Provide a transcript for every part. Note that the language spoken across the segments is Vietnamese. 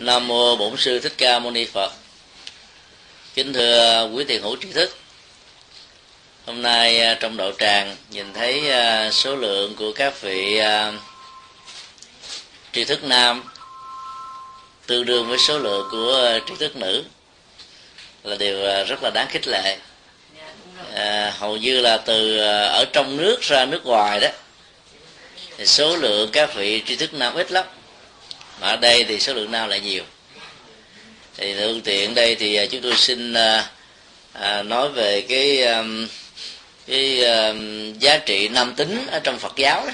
Nam mô Bổn sư Thích Ca Mâu Ni Phật. Kính thưa quý thiền hữu tri thức. Hôm nay à, trong đạo tràng nhìn thấy à, số lượng của các vị à, tri thức nam tương đương với số lượng của tri thức nữ là điều rất là đáng khích lệ. À, hầu như là từ ở trong nước ra nước ngoài đó thì số lượng các vị tri thức nam ít lắm mà ở đây thì số lượng nam lại nhiều? Thì phương tiện đây thì à, chúng tôi xin à, à, nói về cái cái giá trị nam tính ở trong Phật giáo đó.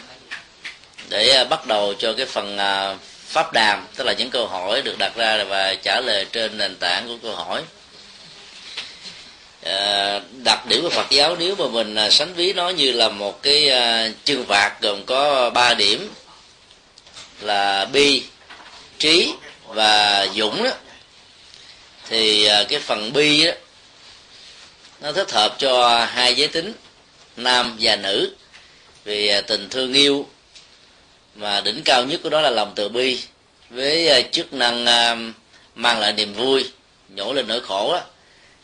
Để à, bắt đầu cho cái phần à, pháp đàm tức là những câu hỏi được đặt ra và trả lời trên nền tảng của câu hỏi. À, đặc điểm của Phật giáo nếu mà mình à, sánh ví nó như là một cái à, chương vạc gồm có ba điểm là bi trí và dũng đó thì à, cái phần bi đó nó thích hợp cho hai giới tính, nam và nữ, vì à, tình thương yêu. Mà đỉnh cao nhất của đó là lòng từ bi với à, chức năng mang lại niềm vui, nhổ lên nỗi khổ đó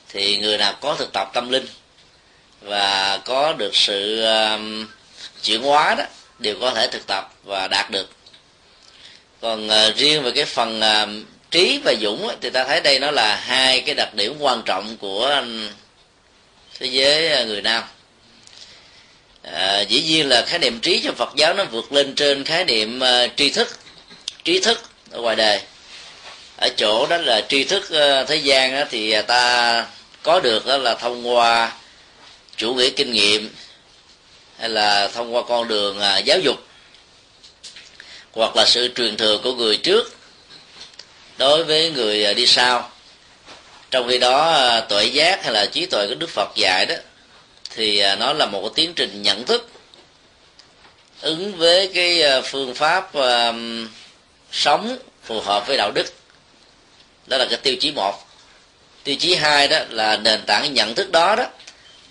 thì người nào có thực tập tâm linh và có được sự chuyển hóa đó, đều có thể thực tập và đạt được còn uh, riêng về cái phần uh, trí và dũng thì ta thấy đây nó là hai cái đặc điểm quan trọng của à, thế giới người nam. À, dĩ nhiên là khái niệm trí trong phật giáo nó vượt lên trên khái niệm uh, tri thức trí thức ở ngoài đời. Ở chỗ đó là tri thức uh, thế gian đó, thì ta có được đó là thông qua chủ nghĩa kinh nghiệm hay là thông qua con đường uh, giáo dục hoặc là sự truyền thừa của người trước đối với người à, đi sau. Trong khi đó à, tuệ giác hay là trí tuệ của đức phật dạy đó thì à, nó là một cái tiến trình nhận thức ứng với cái phương pháp uh, sống phù hợp với đạo đức. Đó là cái tiêu chí một. Tiêu chí hai đó là nền tảng nhận thức đó đó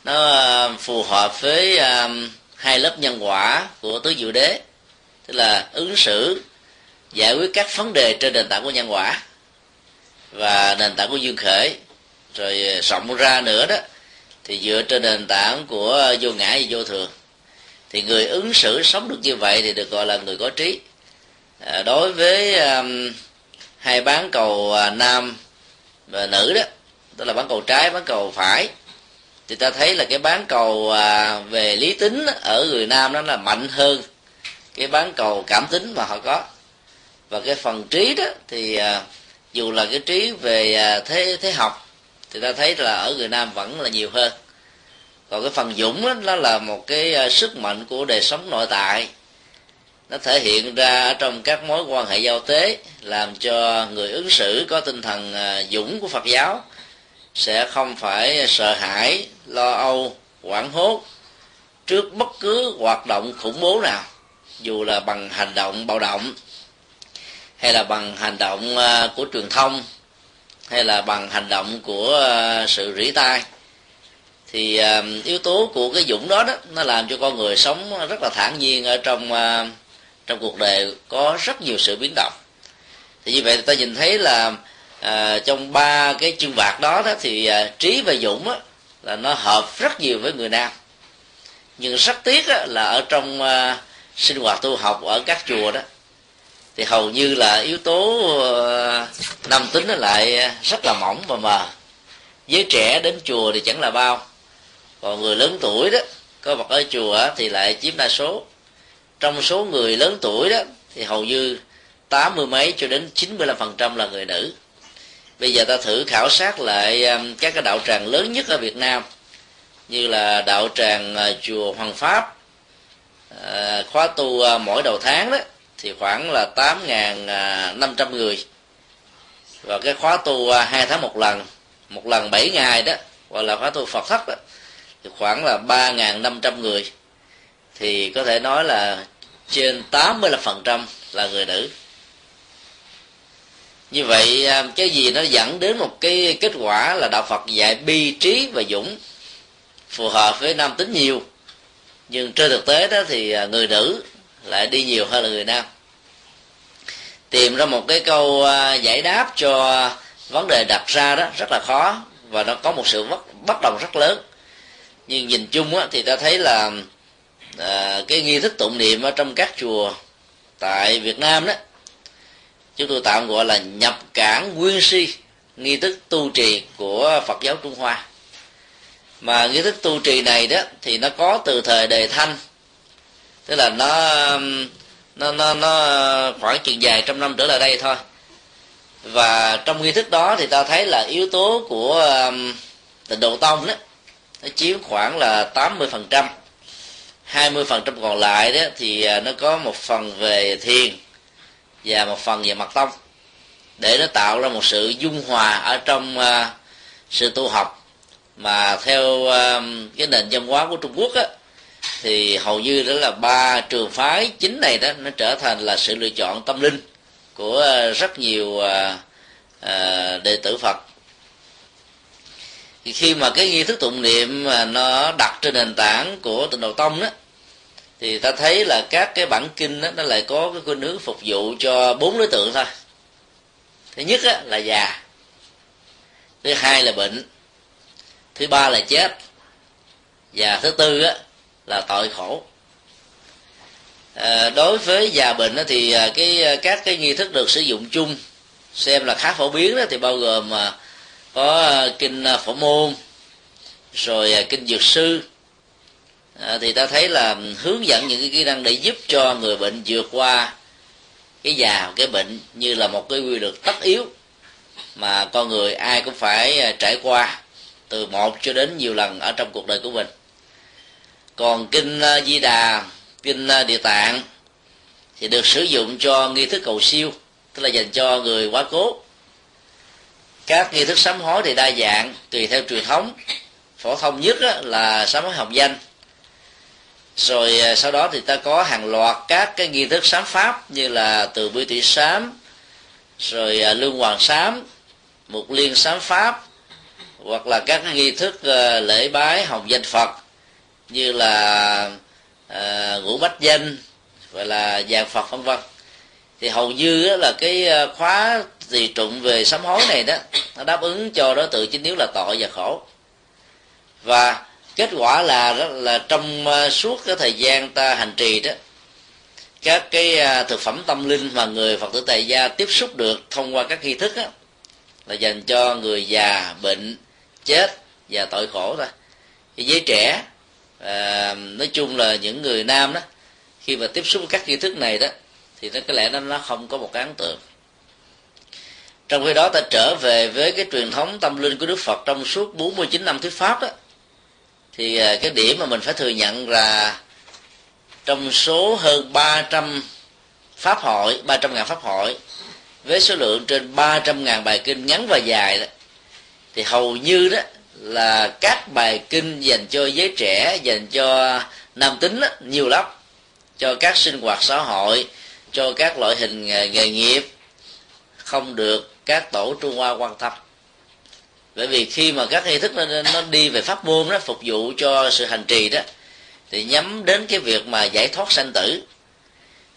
nó phù hợp với uh, hai lớp nhân quả của tứ diệu đế tức là ứng xử giải quyết các vấn đề trên nền tảng của nhân quả và nền tảng của duyên khởi. Rồi ờ, rộng ra nữa đó thì dựa trên nền tảng của vô ngã và vô thường. Thì người ứng xử sống được như vậy thì được gọi là người có trí. À, đối với um, hai bán cầu uh, nam và nữ đó tức là bán cầu trái bán cầu phải thì ta thấy là cái bán cầu uh, về lý tính ở người nam đó là mạnh hơn cái bán cầu cảm tính mà họ có. Và cái phần trí đó thì à, dù là cái trí về à, thế thế học thì ta thấy là ở người nam vẫn là nhiều hơn. Còn cái phần dũng đó, nó là một cái à, sức mạnh của đời sống nội tại. Nó thể hiện ra trong các mối quan hệ giao tế làm cho người ứng xử có tinh thần dũng của phật giáo sẽ không phải sợ hãi lo âu hoảng hốt trước bất cứ hoạt động khủng bố nào dù là bằng hành động bạo động hay là bằng hành động à, của truyền thông hay là bằng hành động của à, sự rỉ tai thì à, yếu tố của cái dũng đó đó nó làm cho con người sống rất là thản nhiên ở trong trong cuộc đời có rất nhiều sự biến động. Thì như vậy ta nhìn thấy là à, trong ba cái chương bạc đó đó thì à, trí và dũng á, là nó hợp rất nhiều với người nam. Nhưng rất tiếc á, là ở trong à, sinh hoạt tu học ở các chùa đó, thì hầu như là yếu tố ờ, nam tính nó lại rất là mỏng và mờ. Giới trẻ đến chùa thì chẳng là bao. Còn người lớn tuổi đó, có mặt ở chùa thì lại chiếm đa số. Trong số người lớn tuổi đó, thì hầu như tám mươi mấy cho đến chín mươi lăm phần trăm là người nữ. Bây giờ ta thử khảo sát lại ờ, các cái đạo tràng lớn nhất ở việt nam, như là đạo tràng ờ, chùa hoàng pháp À, khóa tu ờ, mỗi đầu tháng đó thì khoảng là tám ngàn à, năm trăm người. Và cái khóa tu hai tháng một lần một lần bảy ngày đó gọi là khóa tu phật thất đó thì khoảng là ba ngàn năm trăm người. Thì có thể nói là trên tám mươi là phần trăm là người nữ. Như vậy cái gì nó dẫn đến một cái kết quả là đạo phật dạy bi trí và dũng phù hợp với nam tính nhiều nhưng trên thực tế đó thì à, người nữ lại đi nhiều hơn là người nam. Tìm ra một cái câu à, giải đáp cho vấn đề đặt ra đó rất là khó và nó có một sự bất, bất đồng rất lớn. Nhưng nhìn chung á, thì ta thấy là à, cái nghi thức tụng niệm ở trong các chùa tại Việt Nam đó chúng tôi tạm gọi là nhập cảng nguyên si nghi thức tu trì của Phật giáo Trung Hoa mà nghi thức tu trì này đó, thì nó có từ thời đề thanh. Tức là nó nó nó nó khoảng chừng dài trăm năm trở lại đây thôi. Và trong nghi thức đó thì ta thấy là yếu tố của um, tịnh độ tông đó, nó chiếm khoảng là 80 phần trăm. 20 phần trăm còn lại đó thì à, nó có một phần về thiền và một phần về mặt tông. Để nó tạo ra một sự dung hòa ở trong à, sự tu học mà theo uh, cái nền văn hóa của Trung Quốc á, thì hầu như đó là ba trường phái chính này đó nó trở thành là sự lựa chọn tâm linh của uh, rất nhiều uh, uh, đệ tử Phật. Thì khi mà cái nghi thức tụng niệm mà nó đặt trên nền tảng của tịnh độ tông đó thì ta thấy là các cái bản kinh đó, nó lại có cái khuynh hướng phục vụ cho bốn đối tượng thôi. Thứ nhất á, là già. Thứ hai là bệnh thứ ba là chết. Và thứ tư á, là tội khổ. À, đối với già bệnh á, thì à, cái à, các cái nghi thức được sử dụng chung xem là khá phổ biến đó thì bao gồm mà có à, kinh phổ môn rồi kinh dược sư. À, thì ta thấy là ừ, hướng dẫn những cái kỹ năng để giúp cho người bệnh vượt qua cái già cái bệnh như là một cái quy luật tất yếu mà con người ai cũng phải trải qua từ một cho đến nhiều lần ở trong cuộc đời của mình. Còn kinh à, di đà, kinh à, địa tạng thì được sử dụng cho nghi thức cầu siêu, tức là dành cho người quá cố. Các nghi thức sám hối thì đa dạng, tùy theo truyền thống. Phổ thông nhất là sám hối hồng danh. Rồi à, sau đó thì ta có hàng loạt các cái nghi thức sám pháp như là từ bi tỷ sám, rồi lương hoàng sám, mục liên sám pháp hoặc là các nghi thức ờ, lễ bái hồng danh phật như là ờ, ngũ bách danh gọi là vàng phật vân vân. Thì hầu như là cái ờ, khóa gì trụng về sám hối này đó nó đáp ứng cho đối tượng chính yếu là tội và khổ. Và kết quả là đó là trong suốt cái thời gian ta hành trì đó các cái thực phẩm tâm linh mà người phật tử tại gia tiếp xúc được thông qua các nghi thức đó, là dành cho người già bệnh chết và tội khổ thôi. Thì giới trẻ à, nói chung là những người nam đó khi mà tiếp xúc với các nghi thức này đó thì nó có lẽ nó nó không có một cái ấn tượng. Trong khi đó ta trở về với cái truyền thống tâm linh của Đức Phật trong suốt 49 năm thuyết pháp đó thì à, cái điểm mà mình phải thừa nhận là trong số hơn 300 pháp hội 300 ngàn pháp hội với số lượng trên 300 ngàn bài kinh ngắn và dài đó thì hầu như đó là các bài kinh dành cho giới trẻ dành cho nam tính đó, nhiều lắm. Cho các sinh hoạt xã hội cho các loại hình nghề nghiệp. Không được các tổ trung hoa quan tâm. Bởi vì khi mà các nghi thức nó, nó đi về pháp môn đó phục vụ cho sự hành trì đó thì nhắm đến cái việc mà giải thoát sanh tử.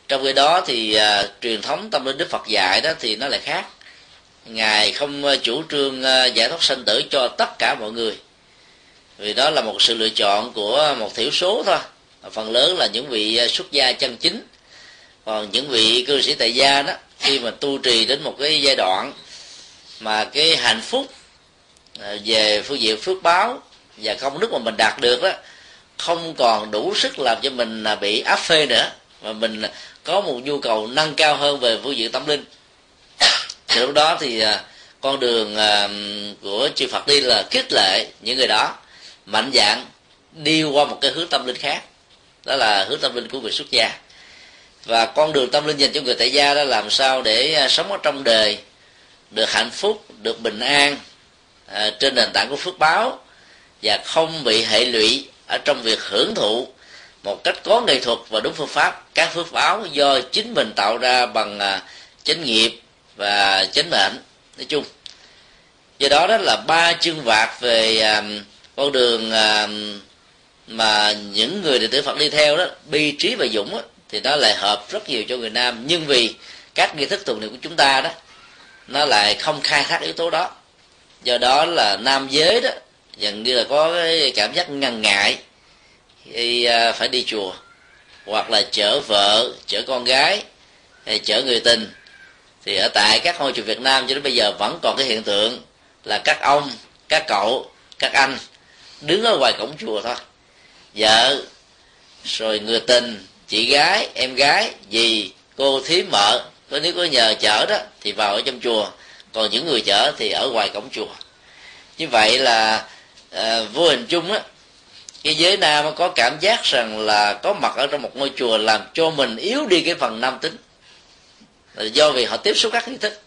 Trong khi đó thì à, truyền thống tâm linh đức phật dạy đó thì nó lại khác ngài không ờ, chủ trương ờ, giải thoát sanh tử cho tất cả mọi người. Vì đó là một sự lựa chọn của một thiểu số thôi. Phần lớn là những vị ờ, xuất gia chân chính. Còn những vị cư sĩ tại gia đó, khi mà tu trì đến một cái giai đoạn mà cái hạnh phúc về phương diện phước báo và công đức mà mình đạt được đó, không còn đủ sức làm cho mình à, bị áp phê nữa. Mà mình có một nhu cầu nâng cao hơn về phương diện tâm linh thì lúc đó thì à, con đường à, của chư Phật đi là khích lệ những người đó mạnh dạng đi qua một cái hướng tâm linh khác đó là hướng tâm linh của người xuất gia. Và con đường tâm linh dành cho người tại gia đó làm sao để à, sống ở trong đời được hạnh phúc được bình an à, trên nền tảng của phước báo và không bị hệ lụy ở trong việc hưởng thụ một cách có nghệ thuật và đúng phương pháp. Các phước báo do chính mình tạo ra bằng à, chánh nghiệp và chánh mệnh nói chung. Do đó đó là ba chương vạc về à, con đường à, mà những người đệ tử Phật đi theo đó bi trí và dũng đó, thì nó lại hợp rất nhiều cho người nam. Nhưng vì các nghi thức tụng niệm của chúng ta đó nó lại không khai thác yếu tố đó. Do đó là nam giới đó gần như là có cái cảm giác ngần ngại khi à, phải đi chùa hoặc là chở vợ chở con gái hay chở người tình thì ở tại các ngôi chùa Việt Nam cho đến bây giờ vẫn còn cái hiện tượng là các ông các cậu các anh đứng ở ngoài cổng chùa thôi. Vợ rồi người tình chị gái em gái dì cô thím mợ có nếu có nhờ chở đó thì vào ở trong chùa. Còn những người chở thì ở ngoài cổng chùa. Như vậy là à, vô hình chung á cái giới nam có cảm giác rằng là có mặt ở trong một ngôi chùa làm cho mình yếu đi cái phần nam tính là do vì họ tiếp xúc các nghi thức.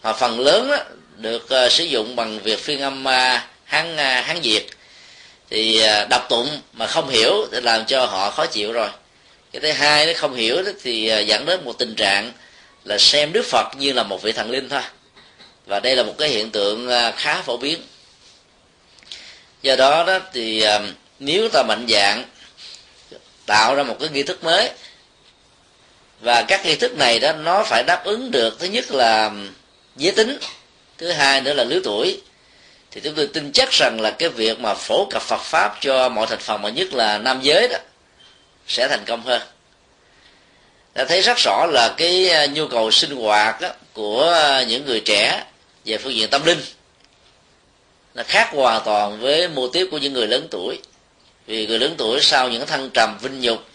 Họ phần lớn á, được uh, sử dụng bằng việc phiên âm uh, hán uh, hán việt thì uh, đọc tụng mà không hiểu thì làm cho họ khó chịu rồi. Cái thứ hai nó không hiểu đó thì uh, dẫn đến một tình trạng là xem đức phật như là một vị thần linh thôi. Và đây là một cái hiện tượng uh, khá phổ biến. Do đó đó thì uh, nếu ta mạnh dạng tạo ra một cái nghi thức mới và các nghi thức này đó nó phải đáp ứng được thứ nhất là giới tính thứ hai nữa là lứa tuổi. Thì chúng tôi tin chắc rằng là cái việc mà phổ cập Phật pháp cho mọi thành phần mà nhất là nam giới đó sẽ thành công hơn. Ta thấy rất rõ là cái à, nhu cầu sinh hoạt đó, của à, những người trẻ về phương diện tâm linh là khác hoàn toàn với mô tiếp của những người lớn tuổi. Vì người lớn tuổi sau những thăng trầm vinh nhục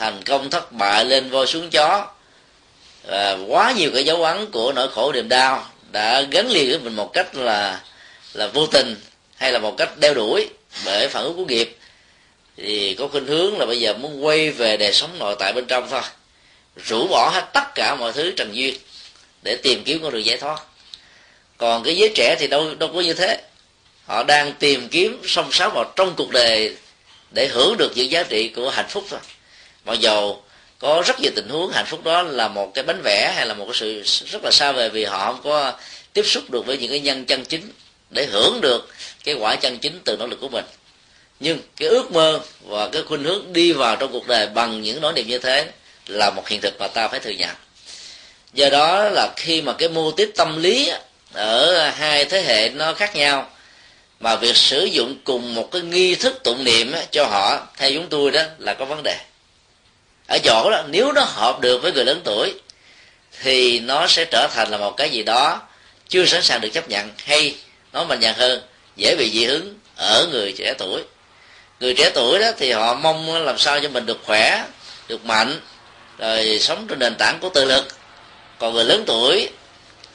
thành công thất bại lên voi xuống chó. À, quá nhiều cái dấu ấn của nỗi khổ niềm đau đã gắn liền với mình một cách là là vô tình hay là một cách đeo đuổi bởi phản ứng của nghiệp. Thì có khuynh hướng là bây giờ muốn quay về đời sống nội tại bên trong thôi. Rũ bỏ hết tất cả mọi thứ trần duyên để tìm kiếm con đường giải thoát. Còn cái giới trẻ thì đâu đâu có như thế. Họ đang tìm kiếm song sáo vào trong cuộc đời để hưởng được những giá trị của hạnh phúc thôi mặc dầu có rất nhiều tình huống hạnh phúc đó là một cái bánh vẽ hay là một cái sự rất là xa vời vì họ không có tiếp xúc được với những cái nhân chân chính để hưởng được cái quả chân chính từ nỗ lực của mình. Nhưng cái ước mơ và cái khuynh hướng đi vào trong cuộc đời bằng những nỗi niềm như thế là một hiện thực mà ta phải thừa nhận. Do đó là khi mà cái mô tiếp tâm lý ở hai thế hệ nó khác nhau, mà việc sử dụng cùng một cái nghi thức tụng niệm cho họ, theo chúng tôi đó là có vấn đề ở chỗ đó nếu nó hợp được với người lớn tuổi thì nó sẽ trở thành là một cái gì đó chưa sẵn sàng được chấp nhận hay nó mạnh dạn hơn dễ bị dị ứng ở người trẻ tuổi. Người trẻ tuổi đó thì họ mong làm sao cho mình được khỏe được mạnh rồi sống trên nền tảng của tự lực. Còn người lớn tuổi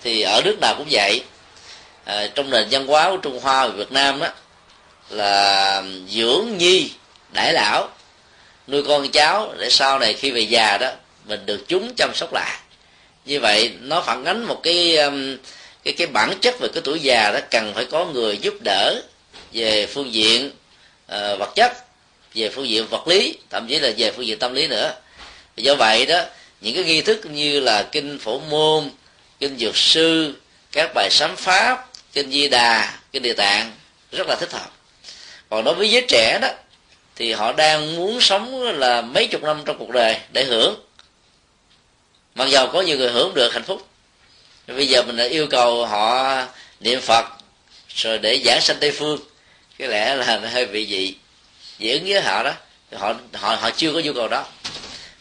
thì ở nước nào cũng vậy. À, trong nền văn hóa của trung hoa và việt nam đó là dưỡng nhi đại lão nuôi con cháu để sau này khi về già đó mình được chúng chăm sóc lại. Như vậy nó phản ánh một cái um, cái cái bản chất về cái tuổi già đó cần phải có người giúp đỡ về phương diện uh, vật chất về phương diện vật lý thậm chí là về phương diện tâm lý nữa. Do vậy đó những cái nghi thức như là kinh phổ môn kinh dược sư các bài sám pháp kinh di đà kinh địa tạng rất là thích hợp. Còn đối với giới trẻ đó thì họ đang muốn sống là mấy chục năm trong cuộc đời để hưởng. Mặc dầu có nhiều người hưởng được hạnh phúc. Bây giờ mình đã yêu cầu họ niệm phật rồi để giảng sanh tây phương. Cái lẽ là nó hơi bị dị dị ứng với họ đó. Họ họ họ chưa có nhu cầu đó.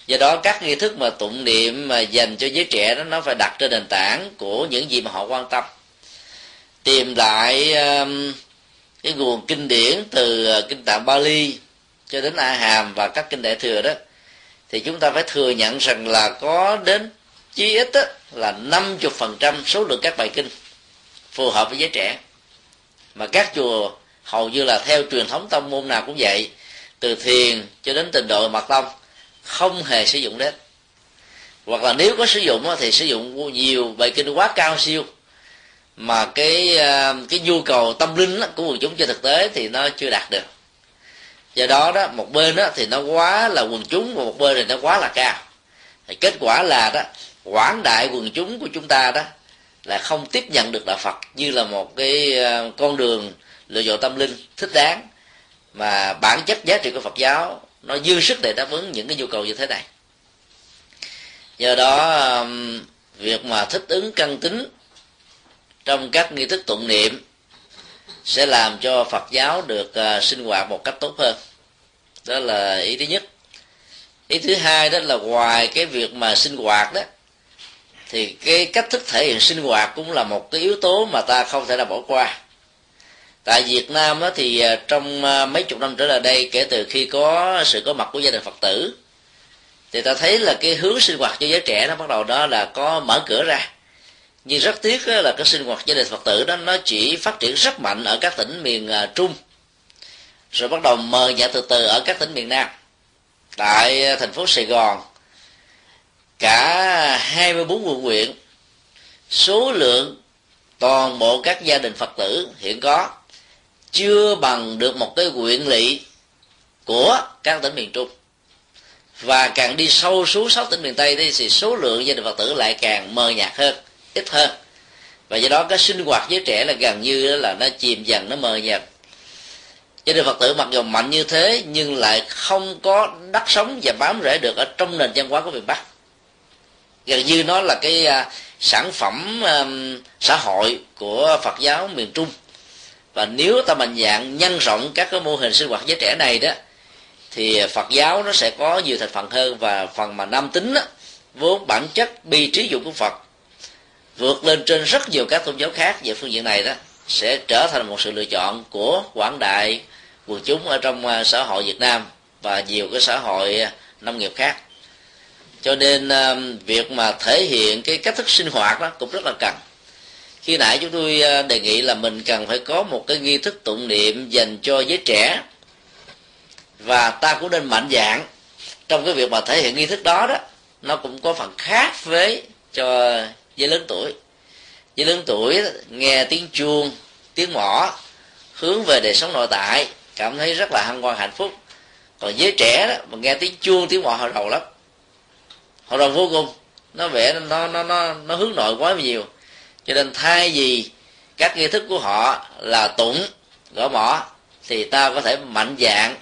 Do đó các nghi thức mà tụng niệm mà dành cho giới trẻ đó nó phải đặt trên nền tảng của những gì mà họ quan tâm. Tìm lại um, cái nguồn kinh điển từ uh, kinh tạng Bali cho đến A Hàm và các kinh đại thừa đó thì chúng ta phải thừa nhận rằng là có đến chí ít đó, là 50% số lượng các bài kinh phù hợp với giới trẻ. Mà các chùa hầu như là theo truyền thống tông môn nào cũng vậy từ thiền cho đến tình độ mật tông không hề sử dụng đến. Hoặc là nếu có sử dụng thì sử dụng nhiều bài kinh quá cao siêu. Mà cái à, cái nhu cầu tâm linh của quần chúng trên thực tế thì nó chưa đạt được do đó đó, một bên đó thì nó quá là quần chúng và một bên thì nó quá là cao. Thì kết quả là đó, quảng đại quần chúng của chúng ta đó là không tiếp nhận được đạo Phật như là một cái ờ, con đường lựa chọn tâm linh thích đáng, mà bản chất giá trị của Phật giáo nó dư sức để đáp ứng những cái nhu cầu như thế này. Do đó việc mà thích ứng căn tính trong các nghi thức tụng niệm sẽ làm cho phật giáo được uh, sinh hoạt một cách tốt hơn. Đó là ý thứ nhất. Ý thứ hai đó là ngoài cái việc mà sinh hoạt đó thì cái cách thức thể hiện sinh hoạt cũng là một cái yếu tố mà ta không thể nào bỏ qua. Tại Việt Nam đó thì ờ, trong ờ, mấy chục năm trở lại đây kể từ khi có sự có mặt của gia đình Phật tử thì ta thấy là cái hướng sinh hoạt cho giới trẻ nó bắt đầu đó là có mở cửa ra nhưng rất tiếc là cái sinh hoạt gia đình Phật tử đó, nó chỉ phát triển rất mạnh ở các tỉnh miền à, Trung. Rồi bắt đầu mờ nhạt từ từ ở các tỉnh miền Nam. Tại à, thành phố Sài Gòn, cả 24 quận huyện, số lượng toàn bộ các gia đình Phật tử hiện có chưa bằng được một cái quyện lỵ của các tỉnh miền Trung. Và càng đi sâu xuống sáu tỉnh miền Tây thì số lượng gia đình Phật tử lại càng mờ nhạt hơn ít hơn. Và do đó cái sinh hoạt với trẻ là gần như là nó chìm dần nó mờ nhạt Cho nên Phật tử mặc dù mạnh như thế nhưng lại không có đắc sống và bám rễ được ở trong nền văn hóa của miền Bắc. Gần như nó là cái uh, sản phẩm um, xã hội của Phật giáo miền Trung. Và nếu ta mạnh dạng nhân rộng các cái mô hình sinh hoạt với trẻ này đó thì Phật giáo nó sẽ có nhiều thành phần hơn. Và phần mà nam tính đó, vốn bản chất bi trí dụng của Phật vượt lên trên rất nhiều các tôn giáo khác về phương diện này đó, sẽ trở thành một sự lựa chọn của quảng đại quần chúng ở trong à, xã hội Việt Nam và nhiều cái xã hội à, nông nghiệp khác. Cho nên à, việc mà thể hiện cái cách thức sinh hoạt đó cũng rất là cần. Khi nãy chúng tôi đề nghị là mình cần phải có một cái nghi thức tụng niệm dành cho giới trẻ và ta cũng nên mạnh dạng trong cái việc mà thể hiện nghi thức đó đó, nó cũng có phần khác với cho giới lớn tuổi. Giới lớn tuổi nghe tiếng chuông, tiếng mỏ hướng về đời sống nội tại, cảm thấy rất là hân hoan, hạnh phúc. Còn giới trẻ đó, mà nghe tiếng chuông, tiếng mỏ họ rầu lắm. Họ rầu vô cùng. Nó vẽ nó nó nó nó hướng nội quá nhiều. Cho nên thay vì các nghi thức của họ là tụng, gõ mỏ thì ta có thể mạnh dạng,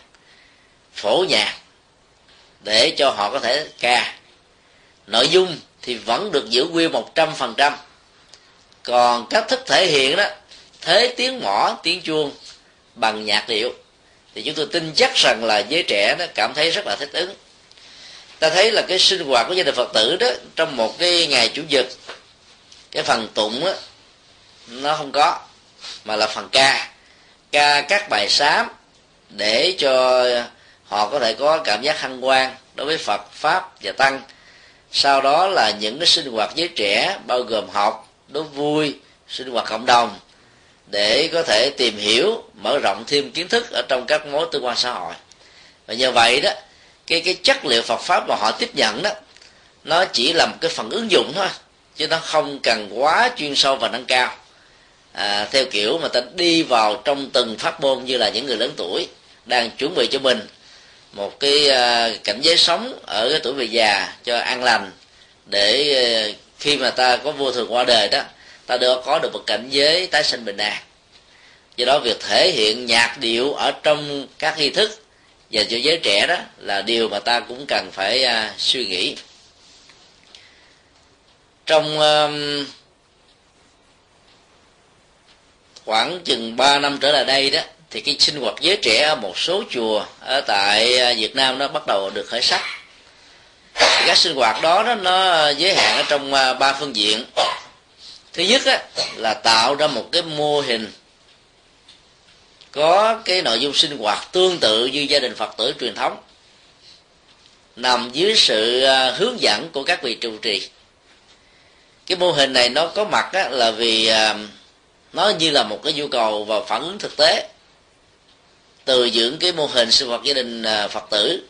phổ nhạc để cho họ có thể ca. Nội dung thì vẫn được giữ nguyên một trăm phần trăm. Còn cách thức thể hiện đó, thế tiếng mỏ, tiếng chuông bằng nhạc điệu, thì chúng tôi tin chắc rằng là giới trẻ nó cảm thấy rất là thích ứng. Ta thấy là cái sinh hoạt của gia đình phật tử đó, trong một cái ngày chủ nhật, cái phần tụng á, nó không có, mà là phần ca. Ca các bài sám để cho họ có thể có cảm giác hăng quan đối với phật, pháp và tăng sau đó là những cái sinh hoạt với trẻ bao gồm học đố vui sinh hoạt cộng đồng để có thể tìm hiểu mở rộng thêm kiến thức ở trong các mối tương quan xã hội. Và nhờ vậy đó cái cái chất liệu Phật pháp mà họ tiếp nhận đó nó chỉ là một cái phần ứng dụng thôi chứ nó không cần quá chuyên sâu và nâng cao. À, theo kiểu mà ta đi vào trong từng pháp môn như là những người lớn tuổi đang chuẩn bị cho mình một cái à, cảnh giới sống ở cái tuổi về già cho an lành để à, khi mà ta có vô thường qua đời đó ta được có được một cảnh giới tái sinh bình an. Do đó việc thể hiện nhạc điệu ở trong các nghi thức dành cho giới trẻ đó là điều mà ta cũng cần phải uh, suy nghĩ. Trong uh, khoảng chừng 3 năm trở lại đây đó thì cái sinh hoạt giới trẻ ở một số chùa ở tại à, Việt Nam nó bắt đầu được khởi sắc. Các sinh hoạt đó, nó, nó giới hạn ở trong à, ba phương diện. Thứ nhất á, là tạo ra một cái mô hình có cái nội dung sinh hoạt tương tự như gia đình phật tử truyền thống nằm dưới sự à, hướng dẫn của các vị trụ trì. Cái mô hình này nó có mặt á, là vì nó như là một cái nhu cầu và phản ứng thực tế từ dưỡng cái mô hình sinh hoạt gia đình à, phật tử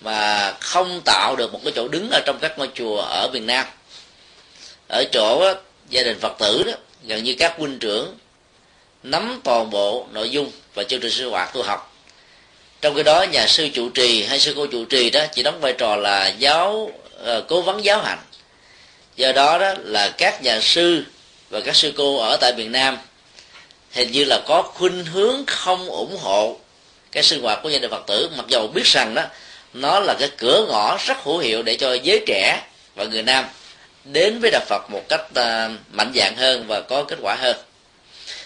mà không tạo được một cái chỗ đứng ở trong các ngôi chùa ở miền nam. Ở chỗ đó, gia đình phật tử đó gần như các huynh trưởng nắm toàn bộ nội dung và chương trình sinh hoạt tu học. Trong cái đó nhà sư trụ trì hay sư cô trụ trì đó chỉ đóng vai trò là giáo uh, cố vấn giáo hành. Do đó đó là các nhà sư và các sư cô ở tại miền nam hình như là có khuynh hướng không ủng hộ cái sinh hoạt của gia đình phật tử mặc dầu biết rằng đó nó là cái cửa ngõ rất hữu hiệu để cho giới trẻ và người nam đến với đạo phật một cách à, mạnh dạng hơn và có kết quả hơn.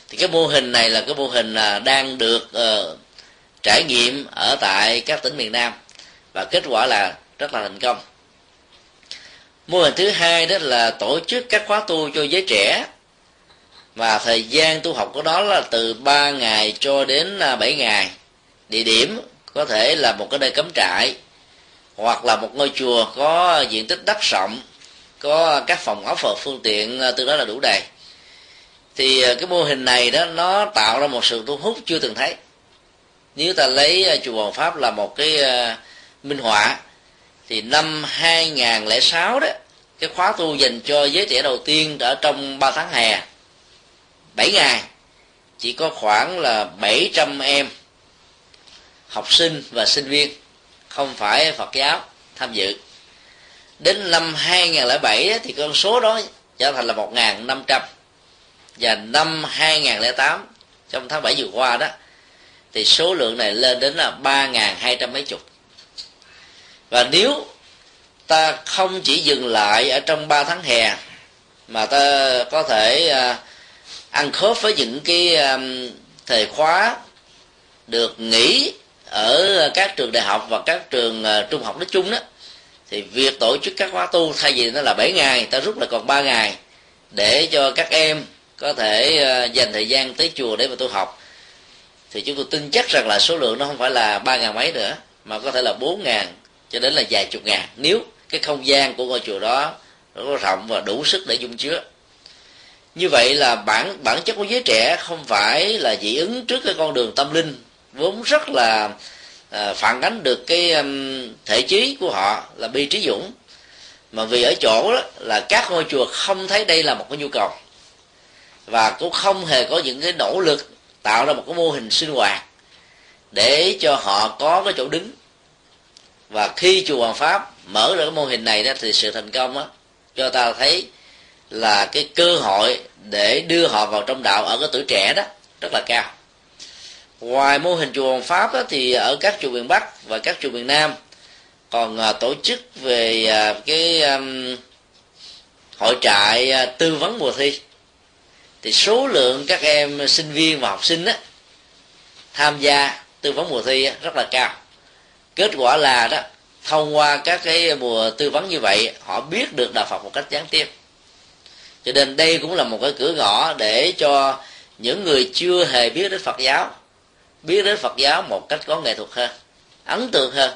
Thì cái mô hình này là cái mô hình là đang được uh, trải nghiệm ở tại các tỉnh miền nam và kết quả là rất là thành công. Mô hình thứ hai đó là tổ chức các khóa tu cho giới trẻ và thời gian tu học của đó là từ 3 ngày cho đến à, 7 ngày địa điểm có thể là một cái nơi cấm trại, hoặc là một ngôi chùa có diện tích đất rộng, có các phòng ốc và phương tiện à, tương đối là đủ đầy. Thì à, cái mô hình này đó, nó tạo ra một sự thu hút chưa từng thấy. Nếu ta lấy à, chùa Hoàng Pháp là một cái minh họa, thì năm 2006 đó, cái khóa tu dành cho giới trẻ đầu tiên ở trong 3 tháng hè 7 ngày, chỉ có khoảng là 700 em học sinh và sinh viên, không phải Phật giáo tham dự. Đến năm 2007 thì con số đó trở thành là 1.500 và năm 2008 trong tháng 7 vừa qua đó, thì số lượng này lên đến là 3.200 mấy chục. Và nếu ta không chỉ dừng lại ở trong 3 tháng hè, mà ta có thể à, ăn khớp với những cái à, thời khóa được nghỉ ở ờ, các trường đại học và các trường ờ, trung học nói chung đó, thì việc tổ chức các khóa tu thay vì nó là 7 ngày, ta rút lại còn 3 ngày, để cho các em có thể ờ, dành thời gian tới chùa để mà tu học. Thì chúng tôi tin chắc rằng là số lượng nó không phải là ba ngàn mấy nữa, mà có thể là bốn ngàn cho đến là vài chục ngàn, nếu cái không gian của ngôi chùa đó nó có rộng và đủ sức để dung chứa. Như vậy là bản bản chất của giới trẻ không phải là dị ứng trước cái con đường tâm linh vốn rất là à, phản ánh được cái um, thể trí của họ là bi trí dũng. Mà vì ở chỗ đó là các ngôi chùa không thấy đây là một cái nhu cầu. Và cũng không hề có những cái nỗ lực tạo ra một cái mô hình sinh hoạt để cho họ có cái chỗ đứng. Và khi chùa Hoàng Pháp mở ra cái mô hình này đó thì sự thành công đó, cho ta thấy là cái cơ hội để đưa họ vào trong đạo ở cái tuổi trẻ đó rất là cao ngoài mô hình chùa Hồng Pháp đó, thì ở các chùa miền Bắc và các chùa miền Nam còn à, tổ chức về à, cái hội trại à, tư vấn mùa thi. Thì số lượng các em sinh viên và học sinh đó, tham gia tư vấn mùa thi rất là cao. Kết quả là đó thông qua các cái mùa tư vấn như vậy họ biết được đạo phật một cách gián tiếp. Cho nên đây cũng là một cái cửa ngõ để cho những người chưa hề biết đến phật giáo biết đến phật giáo một cách có nghệ thuật hơn ấn tượng hơn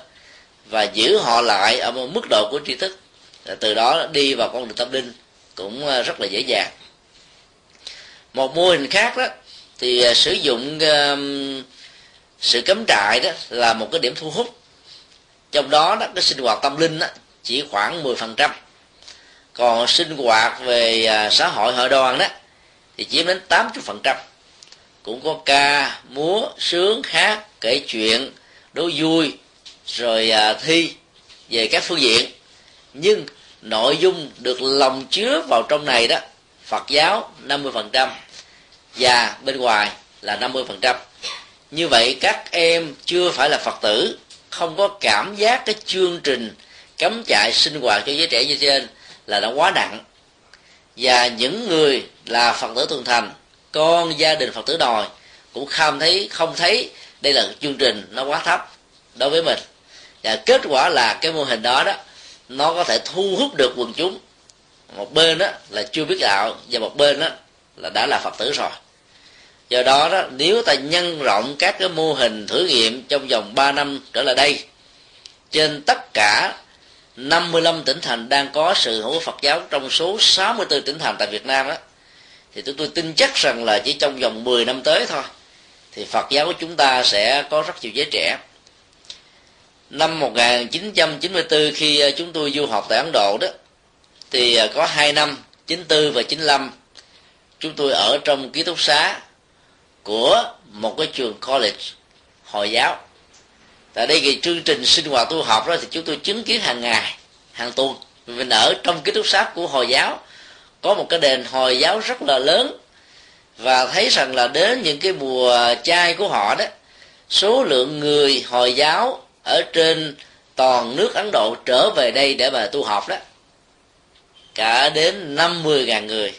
và giữ họ lại ở một mức độ của tri thức. Từ đó đi vào con đường tâm linh cũng ờ, rất là dễ dàng. Một mô hình khác đó thì ờ, sử dụng uh, sự cấm trại đó là một cái điểm thu hút. Trong đó đó cái sinh hoạt tâm linh đó, chỉ khoảng 10% còn sinh hoạt về ờ, xã hội hội đoàn đó thì chiếm đến 80% cũng có ca múa sướng hát kể chuyện đố vui rồi à, thi về các phương diện nhưng nội dung được lòng chứa vào trong này đó Phật giáo 50% và bên ngoài là 50%. Như vậy các em chưa phải là Phật tử, không có cảm giác cái chương trình cấm chạy sinh hoạt cho giới trẻ như trên là nó quá nặng. Và những người là Phật tử thường thành, con gia đình Phật tử đòi, cũng không thấy không thấy, đây là chương trình nó quá thấp đối với mình. Và kết quả là cái mô hình đó đó, nó có thể thu hút được quần chúng một bên đó là chưa biết đạo, và một bên đó là đã là phật tử rồi do đó đó, nếu ta nhân rộng các cái mô hình thử nghiệm trong vòng 3 năm trở lại đây, trên tất cả 55 tỉnh thành đang có sự hữu Phật giáo trong số 64 tỉnh thành tại Việt Nam đó thì tôi, tôi tin chắc rằng là chỉ trong vòng 10 năm tới thôi. Thì Phật giáo của chúng ta sẽ có rất nhiều giới trẻ. Năm 1994 khi ờ, chúng tôi du học tại Ấn Độ đó thì ờ, có hai năm 94 và 95 chúng tôi ở trong ký túc xá của một cái trường college hồi giáo. Tại đây cái chương trình sinh hoạt tu học đó thì chúng tôi chứng kiến hàng ngày hàng tuần. Mình ở trong ký túc xá của hồi giáo có một cái đền hồi giáo rất là lớn, và thấy rằng là đến những cái mùa chay của họ đó, số lượng người hồi giáo ở trên toàn nước ấn độ trở về đây để mà tu học đó, cả đến 50.000 người.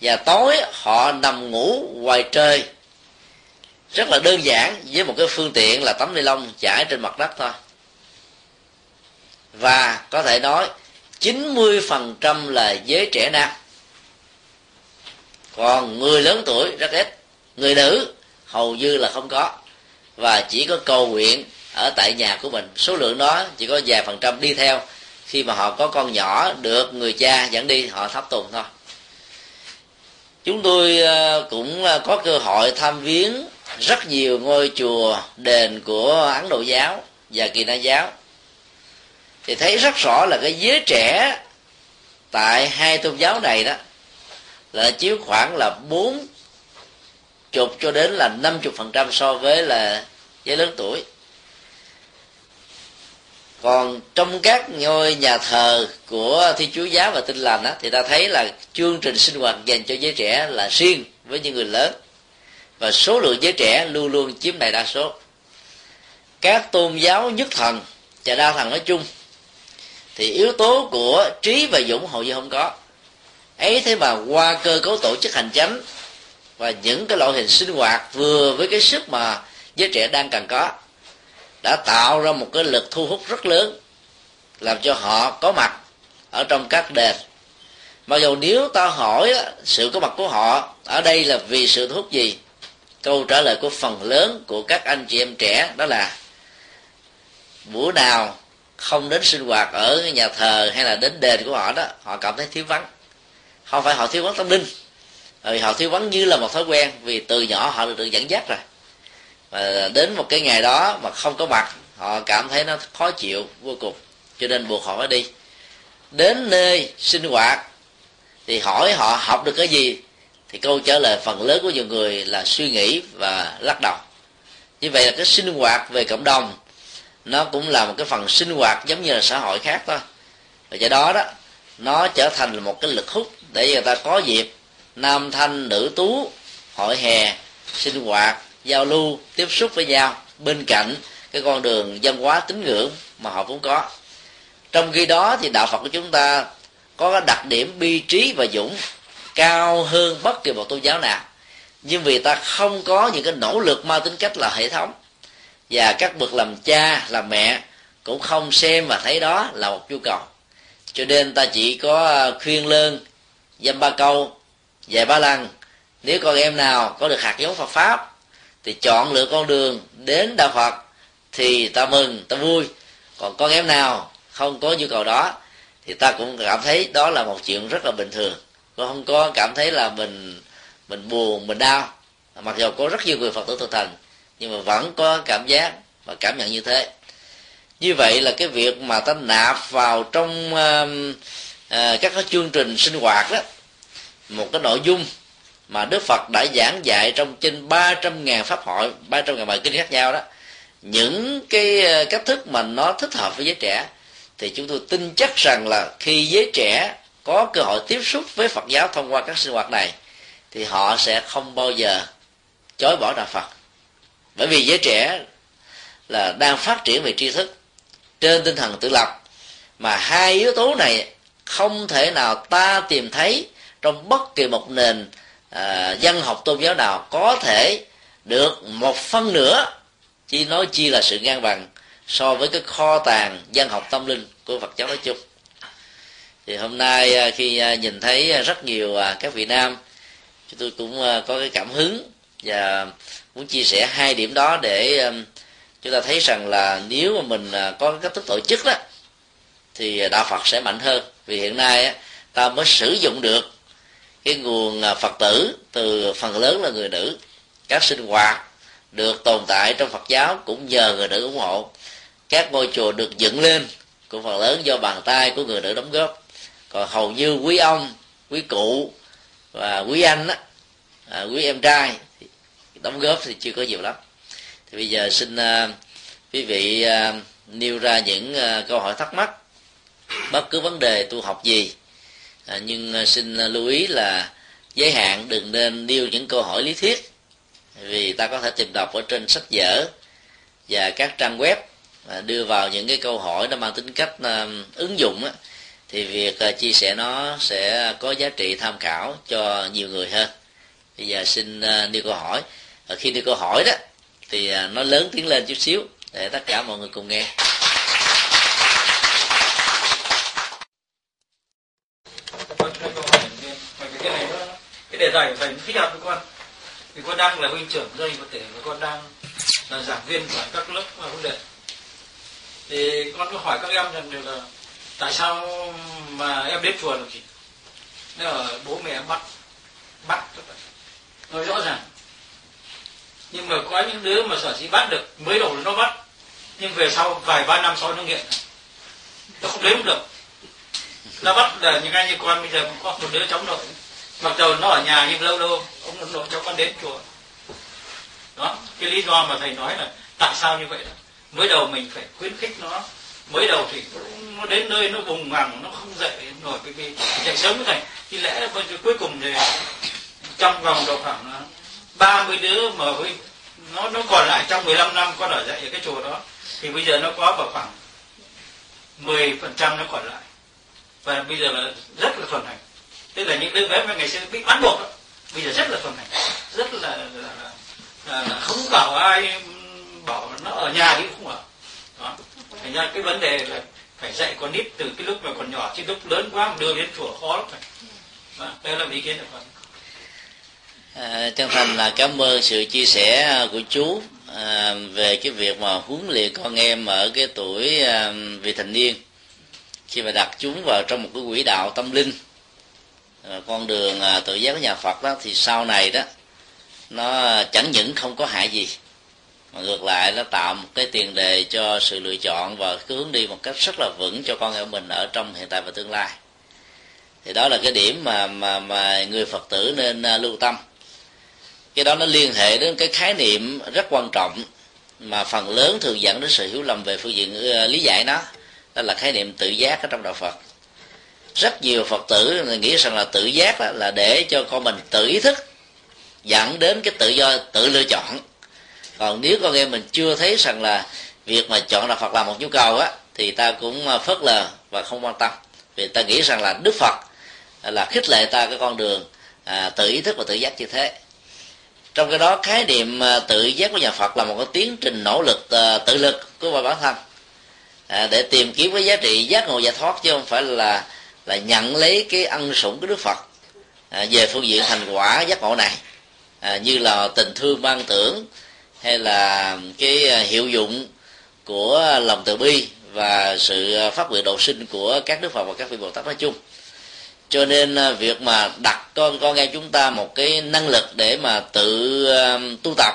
Và tối họ nằm ngủ ngoài trời, rất là đơn giản, với một cái phương tiện là tấm ni lông trải trên mặt đất thôi. Và có thể nói 90% là giới trẻ nam. Còn người lớn tuổi rất ít. Người nữ hầu như là không có. Và chỉ có cầu nguyện ở tại nhà của mình. Số lượng đó chỉ có vài phần trăm đi theo. Khi mà họ có con nhỏ được người cha dẫn đi, họ thắp tùng thôi. Chúng tôi ờ, cũng ờ, có cơ hội tham viếng rất nhiều ngôi chùa đền của ấn độ giáo và kỳ na giáo thì thấy rất rõ là cái giới trẻ tại hai tôn giáo này đó là chiếu khoảng là bốn chục cho đến là năm chục phần trăm so với là giới lớn tuổi. Còn trong các ngôi nhà thờ của thi chúa giáo và tinh lành á, thì ta thấy là chương trình sinh hoạt dành cho giới trẻ là riêng với những người lớn. Và số lượng giới trẻ luôn luôn chiếm đại đa số. Các tôn giáo nhất thần và đa thần nói chung thì yếu tố của trí và dũng hầu như không có. Ấy thế mà qua cơ cấu tổ chức hành chánh và những cái loại hình sinh hoạt vừa với cái sức mà giới trẻ đang cần có, đã tạo ra một cái lực thu hút rất lớn, làm cho họ có mặt ở trong các đền. Mặc dù nếu ta hỏi sự có mặt của họ, ở đây là vì sự thu hút gì? Câu trả lời của phần lớn của các anh chị em trẻ đó là, bữa nào không đến sinh hoạt ở nhà thờ hay là đến đền của họ đó họ cảm thấy thiếu vắng. Không phải họ thiếu vắng tâm linh vì họ thiếu vắng như là một thói quen vì từ nhỏ họ được, được dẫn dắt rồi. Và đến một cái ngày đó mà không có mặt họ cảm thấy nó khó chịu vô cùng cho nên buộc họ phải đi. Đến nơi sinh hoạt thì hỏi họ học được cái gì thì câu trả lời phần lớn của nhiều người là suy nghĩ và lắc đầu. Như vậy là cái sinh hoạt về cộng đồng nó cũng là một cái phần sinh hoạt giống như là xã hội khác thôi. Và do đó đó, nó trở thành một cái lực hút để người ta có dịp nam thanh nữ tú, hội hè, sinh hoạt, giao lưu, tiếp xúc với nhau. Bên cạnh cái con đường văn hóa tín ngưỡng mà họ cũng có. Trong khi đó thì đạo phật của chúng ta có cái đặc điểm bi trí và dũng, cao hơn bất kỳ một tôn giáo nào. Nhưng vì ta không có những cái nỗ lực mang tính cách là hệ thống và các bậc làm cha, làm mẹ cũng không xem và thấy đó là một nhu cầu. Cho nên ta chỉ có ờ, khuyên lơn dâm ba câu, dạy ba lần. Nếu con em nào có được hạt giống Phật pháp, thì chọn lựa con đường đến đạo Phật, thì ta mừng, ta vui. Còn con em nào không có nhu cầu đó, thì ta cũng cảm thấy đó là một chuyện rất là bình thường. Con không có cảm thấy là mình mình buồn, mình đau. Mặc dù có rất nhiều người phật tử thực thành nhưng mà vẫn có cảm giác và cảm nhận như thế. Như vậy là cái việc mà ta nạp vào trong uh, uh, các cái chương trình sinh hoạt đó một cái nội dung mà Đức Phật đã giảng dạy trong trên 300 ngàn pháp hội 300 ngàn bài kinh khác nhau đó những cái à, cách thức mà nó thích hợp với giới trẻ thì chúng tôi tin chắc rằng là khi giới trẻ có cơ hội tiếp xúc với Phật giáo thông qua các sinh hoạt này thì họ sẽ không bao giờ chối bỏ đạo Phật bởi vì giới trẻ là đang phát triển về tri thức trên tinh thần tự lập mà hai yếu tố này không thể nào ta tìm thấy trong bất kỳ một nền à, dân học tôn giáo nào có thể được một phân nửa chỉ nói chi là sự ngang bằng so với cái kho tàng dân học tâm linh của Phật giáo nói chung. Thì hôm nay à, khi à, nhìn thấy rất nhiều à, các vị nam chúng tôi cũng có cái cảm hứng và muốn chia sẻ hai điểm đó để um, chúng ta thấy rằng là nếu mà mình à, có cách thức tổ chức đó thì đạo Phật sẽ mạnh hơn. Vì hiện nay ta mới sử dụng được cái nguồn à, Phật tử từ phần lớn là người nữ. Các sinh hoạt được tồn tại trong Phật giáo cũng nhờ người nữ ủng hộ. Các ngôi chùa được dựng lên cũng phần lớn do bàn tay của người nữ đóng góp. Còn hầu như quý ông quý cụ và quý anh á à, quý em trai đóng góp thì chưa có nhiều lắm. Thì bây giờ xin uh, quý vị uh, nêu ra những uh, câu hỏi thắc mắc. Bất cứ vấn đề tu học gì à, nhưng uh, xin uh, lưu ý là giới hạn đừng nên nêu những câu hỏi lý thuyết. Vì ta có thể tìm đọc ở trên sách vở và các trang web và đưa vào những cái câu hỏi nó mang tính cách uh, ứng dụng á, thì việc uh, chia sẻ nó sẽ có giá trị tham khảo cho nhiều người hơn. Bây giờ xin uh, nêu câu hỏi. Ờ, khi đi câu hỏi đó, thì à, nó lớn tiếng lên chút xíu để tất cả mọi người cùng nghe. Vâng, cái đề tài của thầy thích hợp với con. Vì con đang là huynh trưởng dây có thể và con đang là giảng viên của các lớp à, huấn luyện. Thì con có hỏi các em rằng điều là tại sao mà em đến chùa làm gì? Nếu là bố mẹ bắt bắt. Nói rõ ràng nhưng mà có những đứa mà sở dĩ bắt được mới đầu nó bắt, nhưng về sau vài ba năm sau nó nghiện. Nó không đếm được. Nó bắt là những anh như con bây giờ cũng có một đứa chống nội. Mặc dù nó ở nhà nhưng lâu lâu ông nội cho con đến chùa. Đó, cái lý do mà thầy nói là tại sao như vậy đó. Mới đầu mình phải khuyến khích nó. Mới đầu thì nó đến nơi nó vùng vằng, nó không dậy nổi cái vì chạy sớm với thầy. Thì lẽ cuối cùng thì trong vòng độ khoảng 30 đứa mà với nó nó còn lại trong 15 năm con ở dạy ở cái chùa đó thì bây giờ nó có vào khoảng 10 phần trăm nó còn lại. Và bây giờ là rất là thuần hành. Tức là những đứa bé mà ngày xưa bị bắt buộc đó, bây giờ rất là thuần hành. Rất là, là, là, là, là không bảo ai bảo nó ở nhà thì không ở đó. Thành ra cái vấn đề là phải dạy con nít từ cái lúc mà còn nhỏ chứ lúc lớn quá mà đưa đến chùa khó lắm phải đó, đây là ý kiến của con. À, chân thành là cảm ơn sự chia sẻ à, của chú à, về cái việc mà huấn luyện con em ở cái tuổi à, vị thành niên. Khi mà đặt chúng vào trong một cái quỹ đạo tâm linh à, con đường à, tự giác của nhà Phật đó thì sau này đó nó chẳng những không có hại gì mà ngược lại nó tạo một cái tiền đề cho sự lựa chọn và cái hướng đi một cách rất là vững cho con em mình ở trong hiện tại và tương lai. Thì đó là cái điểm mà mà mà người Phật tử nên à, lưu tâm cái đó nó liên hệ đến cái khái niệm rất quan trọng mà phần lớn thường dẫn đến sự hiểu lầm về phương diện ờ, lý giải nó. Đó là khái niệm tự giác ở trong đạo Phật. Rất nhiều Phật tử nghĩ rằng là tự giác đó là để cho con mình tự ý thức dẫn đến cái tự do tự lựa chọn. Còn nếu con em mình chưa thấy rằng là việc mà chọn đạo Phật là một nhu cầu á thì ta cũng ờ, phớt lờ và không quan tâm. Vì ta nghĩ rằng là Đức Phật là khích lệ ta cái con đường à, tự ý thức và tự giác như thế trong cái đó khái niệm ờ, tự giác của nhà Phật là một cái tiến trình nỗ lực ờ, tự lực của bản thân. À, để tìm kiếm cái giá trị giác ngộ giải thoát chứ không phải là là nhận lấy cái ân sủng của Đức Phật à, về phương diện thành quả giác ngộ này. À, như là tình thương ban tưởng hay là cái ờ, hiệu dụng của lòng từ bi và sự phát nguyện độ sinh của các đức phật và các vị bồ tát nói chung cho nên à, việc mà đặt con con em chúng ta một cái năng lực để mà tự à, tu tập,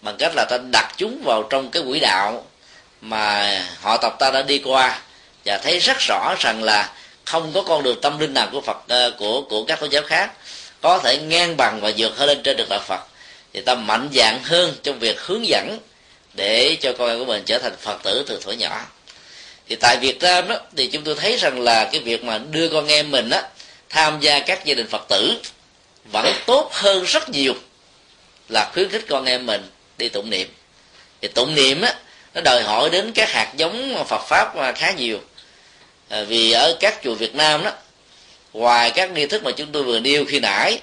bằng cách là ta đặt chúng vào trong cái quỹ đạo mà họ tập ta đã đi qua, và thấy rất rõ rằng là không có con đường tâm linh nào của Phật à, của của các tôn giáo khác có thể ngang bằng và vượt hơn lên trên được đạo Phật. Thì ta mạnh dạng hơn trong việc hướng dẫn để cho con em của mình trở thành phật tử từ thuở nhỏ. Thì tại việt nam đó, thì chúng tôi thấy rằng là cái việc mà đưa con em mình á tham gia các gia đình phật tử vẫn tốt hơn rất nhiều là khuyến khích con em mình đi tụng niệm. Thì tụng niệm á nó đòi hỏi đến các hạt giống phật pháp khá nhiều. À, vì ở các chùa việt nam đó ngoài các nghi thức mà chúng tôi vừa nêu khi nãy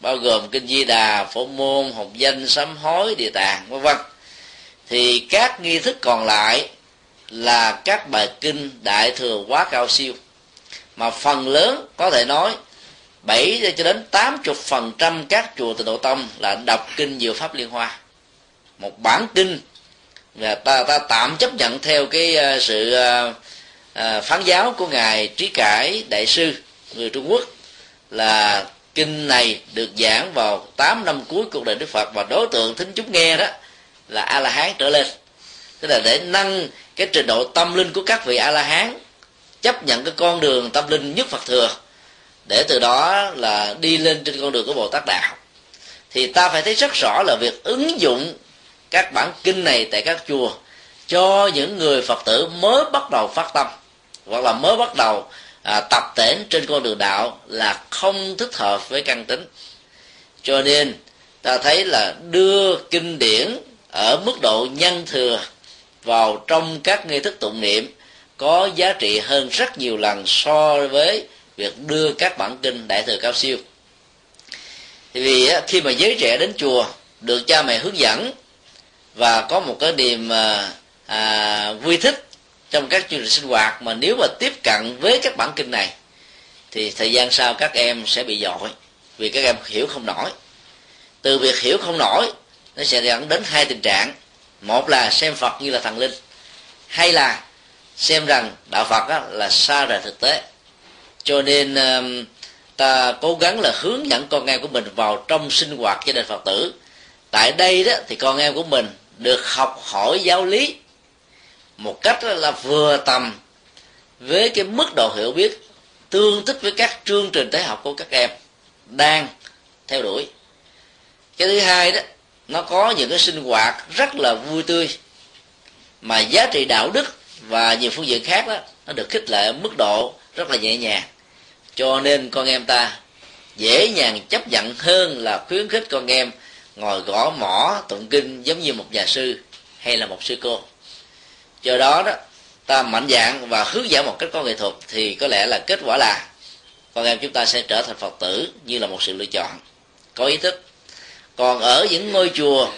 bao gồm kinh di đà phổ môn học danh sám hối địa tạng vân vân thì các nghi thức còn lại là các bài kinh đại thừa quá cao siêu mà phần lớn có thể nói 7 cho đến 80 phần trăm các chùa từ độ tông là đọc kinh diệu pháp liên hoa. Một bản kinh và ta ta tạm chấp nhận theo cái ờ, sự ờ, ờ, phán giáo của ngài trí cải đại sư, người trung quốc, là kinh này được giảng vào 8 năm cuối cuộc đời Đức Phật. Và đối tượng thính chúng nghe đó là A La Hán trở lên. Tức là để nâng cái trình độ tâm linh của các vị A La Hán chấp nhận cái con đường tâm linh nhất Phật thừa để từ đó là đi lên trên con đường của Bồ Tát đạo. Thì ta phải thấy rất rõ là việc ứng dụng các bản kinh này tại các chùa cho những người Phật tử mới bắt đầu phát tâm hoặc là mới bắt đầu à, tập tễnh trên con đường đạo là không thích hợp với căn tính. Cho nên ta thấy là đưa kinh điển ở mức độ nhân thừa vào trong các nghi thức tụng niệm có giá trị hơn rất nhiều lần so với việc đưa các bản kinh đại thừa cao siêu. Thì vì khi mà giới trẻ đến chùa được cha mẹ hướng dẫn và có một cái niềm à, à, vui thích trong các chương trình sinh hoạt mà nếu mà tiếp cận với các bản kinh này thì thời gian sau các em sẽ bị dội vì các em hiểu không nổi. Từ việc hiểu không nổi nó sẽ dẫn đến hai tình trạng. Một là xem phật như là thần linh hay là xem rằng đạo phật á, là xa rời thực tế. Cho nên ta cố gắng là hướng dẫn con em của mình vào trong sinh hoạt gia đình phật tử. Tại đây đó thì con em của mình được học hỏi giáo lý một cách là vừa tầm với cái mức độ hiểu biết tương thích với các chương trình tế học của các em đang theo đuổi. Cái thứ hai đó nó có những cái sinh hoạt rất là vui tươi mà giá trị đạo đức và nhiều phương diện khác đó, nó được khích lệ ở mức độ rất là nhẹ nhàng. Cho nên con em ta dễ dàng chấp nhận hơn là khuyến khích con em ngồi gõ mỏ tụng kinh giống như một nhà sư hay là một sư cô. Do đó đó, ta mạnh dạng và hướng dẫn một cách có nghệ thuật thì có lẽ là kết quả là con em chúng ta sẽ trở thành phật tử như là một sự lựa chọn. Có ý thức. Còn ở những ngôi chùa,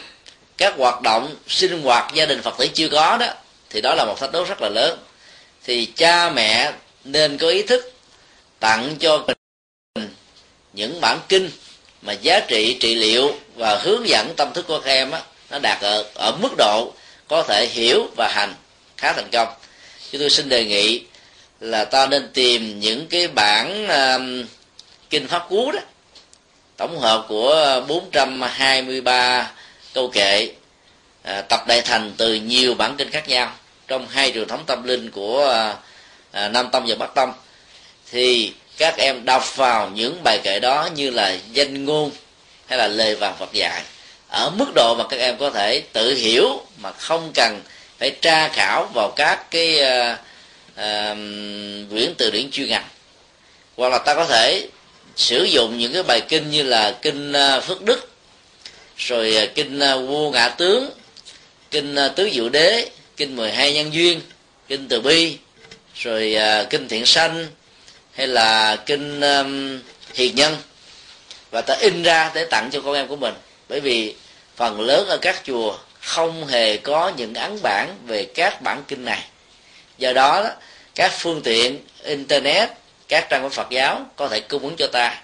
các hoạt động sinh hoạt gia đình phật tử chưa có đó thì đó là một thách đố rất là lớn. Thì cha mẹ nên có ý thức tặng cho mình những bản kinh mà giá trị trị liệu và hướng dẫn tâm thức của các em á, nó đạt ở, ở mức độ có thể hiểu và hành khá thành công. Chúng tôi xin đề nghị là ta nên tìm những cái bản uh, kinh pháp cú đó tổng hợp của 423 câu kệ à, tập đại thành từ nhiều bản kinh khác nhau trong hai truyền thống tâm linh của à, à, nam tông và bắc tông thì các em đọc vào những bài kệ đó như là danh ngôn hay là lời vàng Phật dạy ở mức độ mà các em có thể tự hiểu mà không cần phải tra khảo vào các cái à, à, quyển từ điển chuyên ngành. Hoặc là ta có thể sử dụng những cái bài kinh như là kinh à, phước đức rồi à, kinh uh, vua ngã tướng kinh tứ diệu đế kinh 12 nhân duyên kinh từ bi rồi uh, kinh thiện sanh hay là kinh um, hiền nhân. Và ta in ra để tặng cho con em của mình. Bởi vì phần lớn ở các chùa không hề có những ấn bản về các bản kinh này. Do đó, đó các phương tiện internet các trang của phật giáo có thể cung ứng cho ta.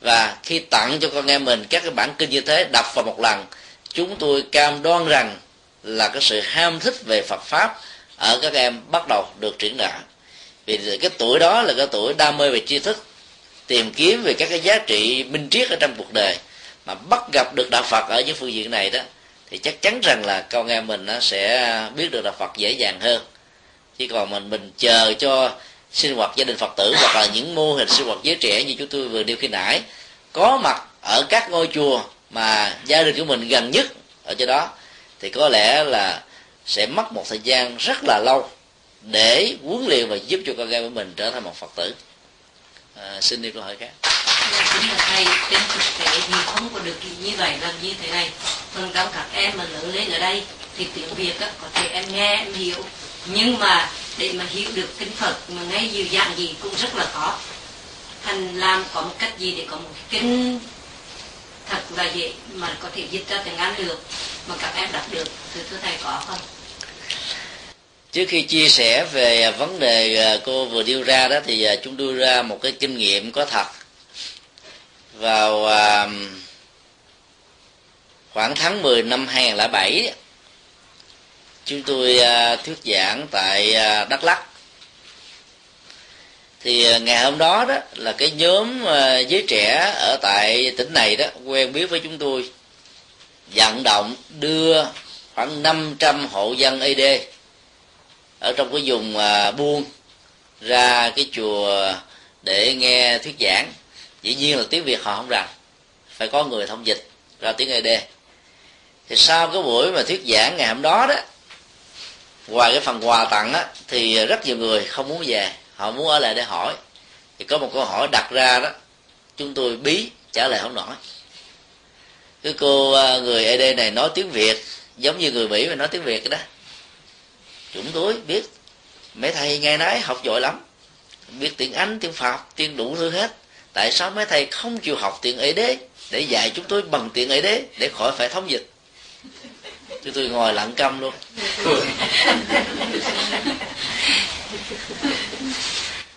Và khi tặng cho con em mình các cái bản kinh như thế đọc vào một lần chúng tôi cam đoan rằng là cái sự ham thích về phật pháp ở các em bắt đầu được triển khai vì cái tuổi đó là cái tuổi đam mê về tri thức, tìm kiếm về các cái giá trị minh triết ở trong cuộc đời. Mà bắt gặp được đạo phật ở những phương diện này đó, thì chắc chắn rằng là con em mình nó sẽ biết được đạo phật dễ dàng hơn. Chỉ còn mình mình chờ cho sinh hoạt gia đình phật tử hoặc là những mô hình sinh hoạt giới trẻ như chúng tôi vừa nêu khi nãy, có mặt ở các ngôi chùa mà gia đình của mình gần nhất ở chỗ đó thì có lẽ là sẽ mất một thời gian rất là lâu để huấn luyện và giúp cho con em của mình trở thành một phật tử. À, xin đi câu hỏi khác. Dạ, Chính là thầy trên thực tế thì không có được như vậy làm như thế này. Phần đông các em mà lớn lên ở đây thì tiếng việt á, có thể em nghe em hiểu. Nhưng mà để mà hiểu được kinh phật mà ngay nhiều dạng gì cũng rất là khó. Thành làm có một cách gì để có một kinh thật là dễ mà có thể dịch ra tiếng Anh được? Mà các em đạt được, thì thưa thầy có không? Trước khi chia sẻ về à, vấn đề à, cô vừa đưa ra đó thì à, chúng đưa ra một cái kinh nghiệm có thật. Vào khoảng tháng 10 năm 2007 chúng tôi thuyết giảng tại Đắk Lắk. Thì ngày hôm đó đó là cái nhóm giới trẻ ở tại tỉnh này đó quen biết với chúng tôi vận động đưa khoảng 500 hộ dân ED ở trong cái vùng à, buôn ra cái chùa để nghe thuyết giảng. Dĩ nhiên là tiếng việt họ không rành, phải có người thông dịch ra tiếng ed thì sau cái buổi mà thuyết giảng ngày hôm đó đó, ngoài cái phần quà tặng á, thì rất nhiều người không muốn về, họ muốn ở lại để hỏi. Thì có một câu hỏi đặt ra đó, chúng tôi bí trả lời không nổi cái cô à, người ed này nói tiếng việt giống như người mỹ mà nói tiếng việt đó. Chúng tôi biết. Mấy thầy ngày nấy học giỏi lắm. Biết tiếng anh tiếng pháp tiếng đủ thứ hết. Tại sao mấy thầy không chịu học tiếng ấy đế? Để dạy chúng tôi bằng tiếng ấy đế để khỏi phải thống dịch. Chúng tôi ngồi lặng câm luôn.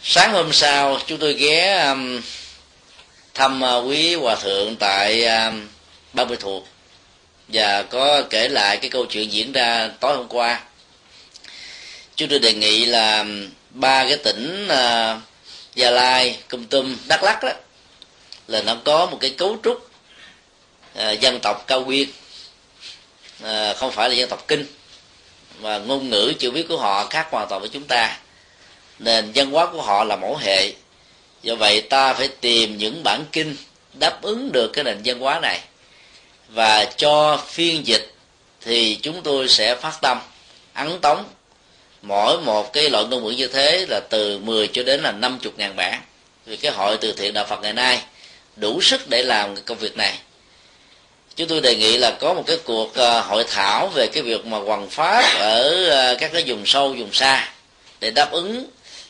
Sáng hôm sau chúng tôi ghé um, thăm uh, quý hòa thượng tại um, ba mươi thuộc. Và có kể lại cái câu chuyện diễn ra tối hôm qua. Chúng tôi đề nghị là ba cái tỉnh uh, gia lai cum tum đắk lắc đó là nó có một cái cấu trúc uh, dân tộc cao nguyên. Uh, không phải là dân tộc kinh và ngôn ngữ chữ viết của họ khác hoàn toàn với chúng ta. Nền văn hóa của họ là mẫu hệ. Do vậy ta phải tìm những bản kinh đáp ứng được cái nền văn hóa này và cho phiên dịch thì chúng tôi sẽ phát tâm, ấn tống. Mỗi một cái loại ngôn ngữ như thế là từ 10 cho đến là 50 ngàn bản vì cái hội từ thiện đạo Phật ngày nay đủ sức để làm cái công việc này. Chúng tôi đề nghị là có một cái cuộc ờ, hội thảo về cái việc mà hoàn pháp ở ờ, các cái vùng sâu, vùng xa để đáp ứng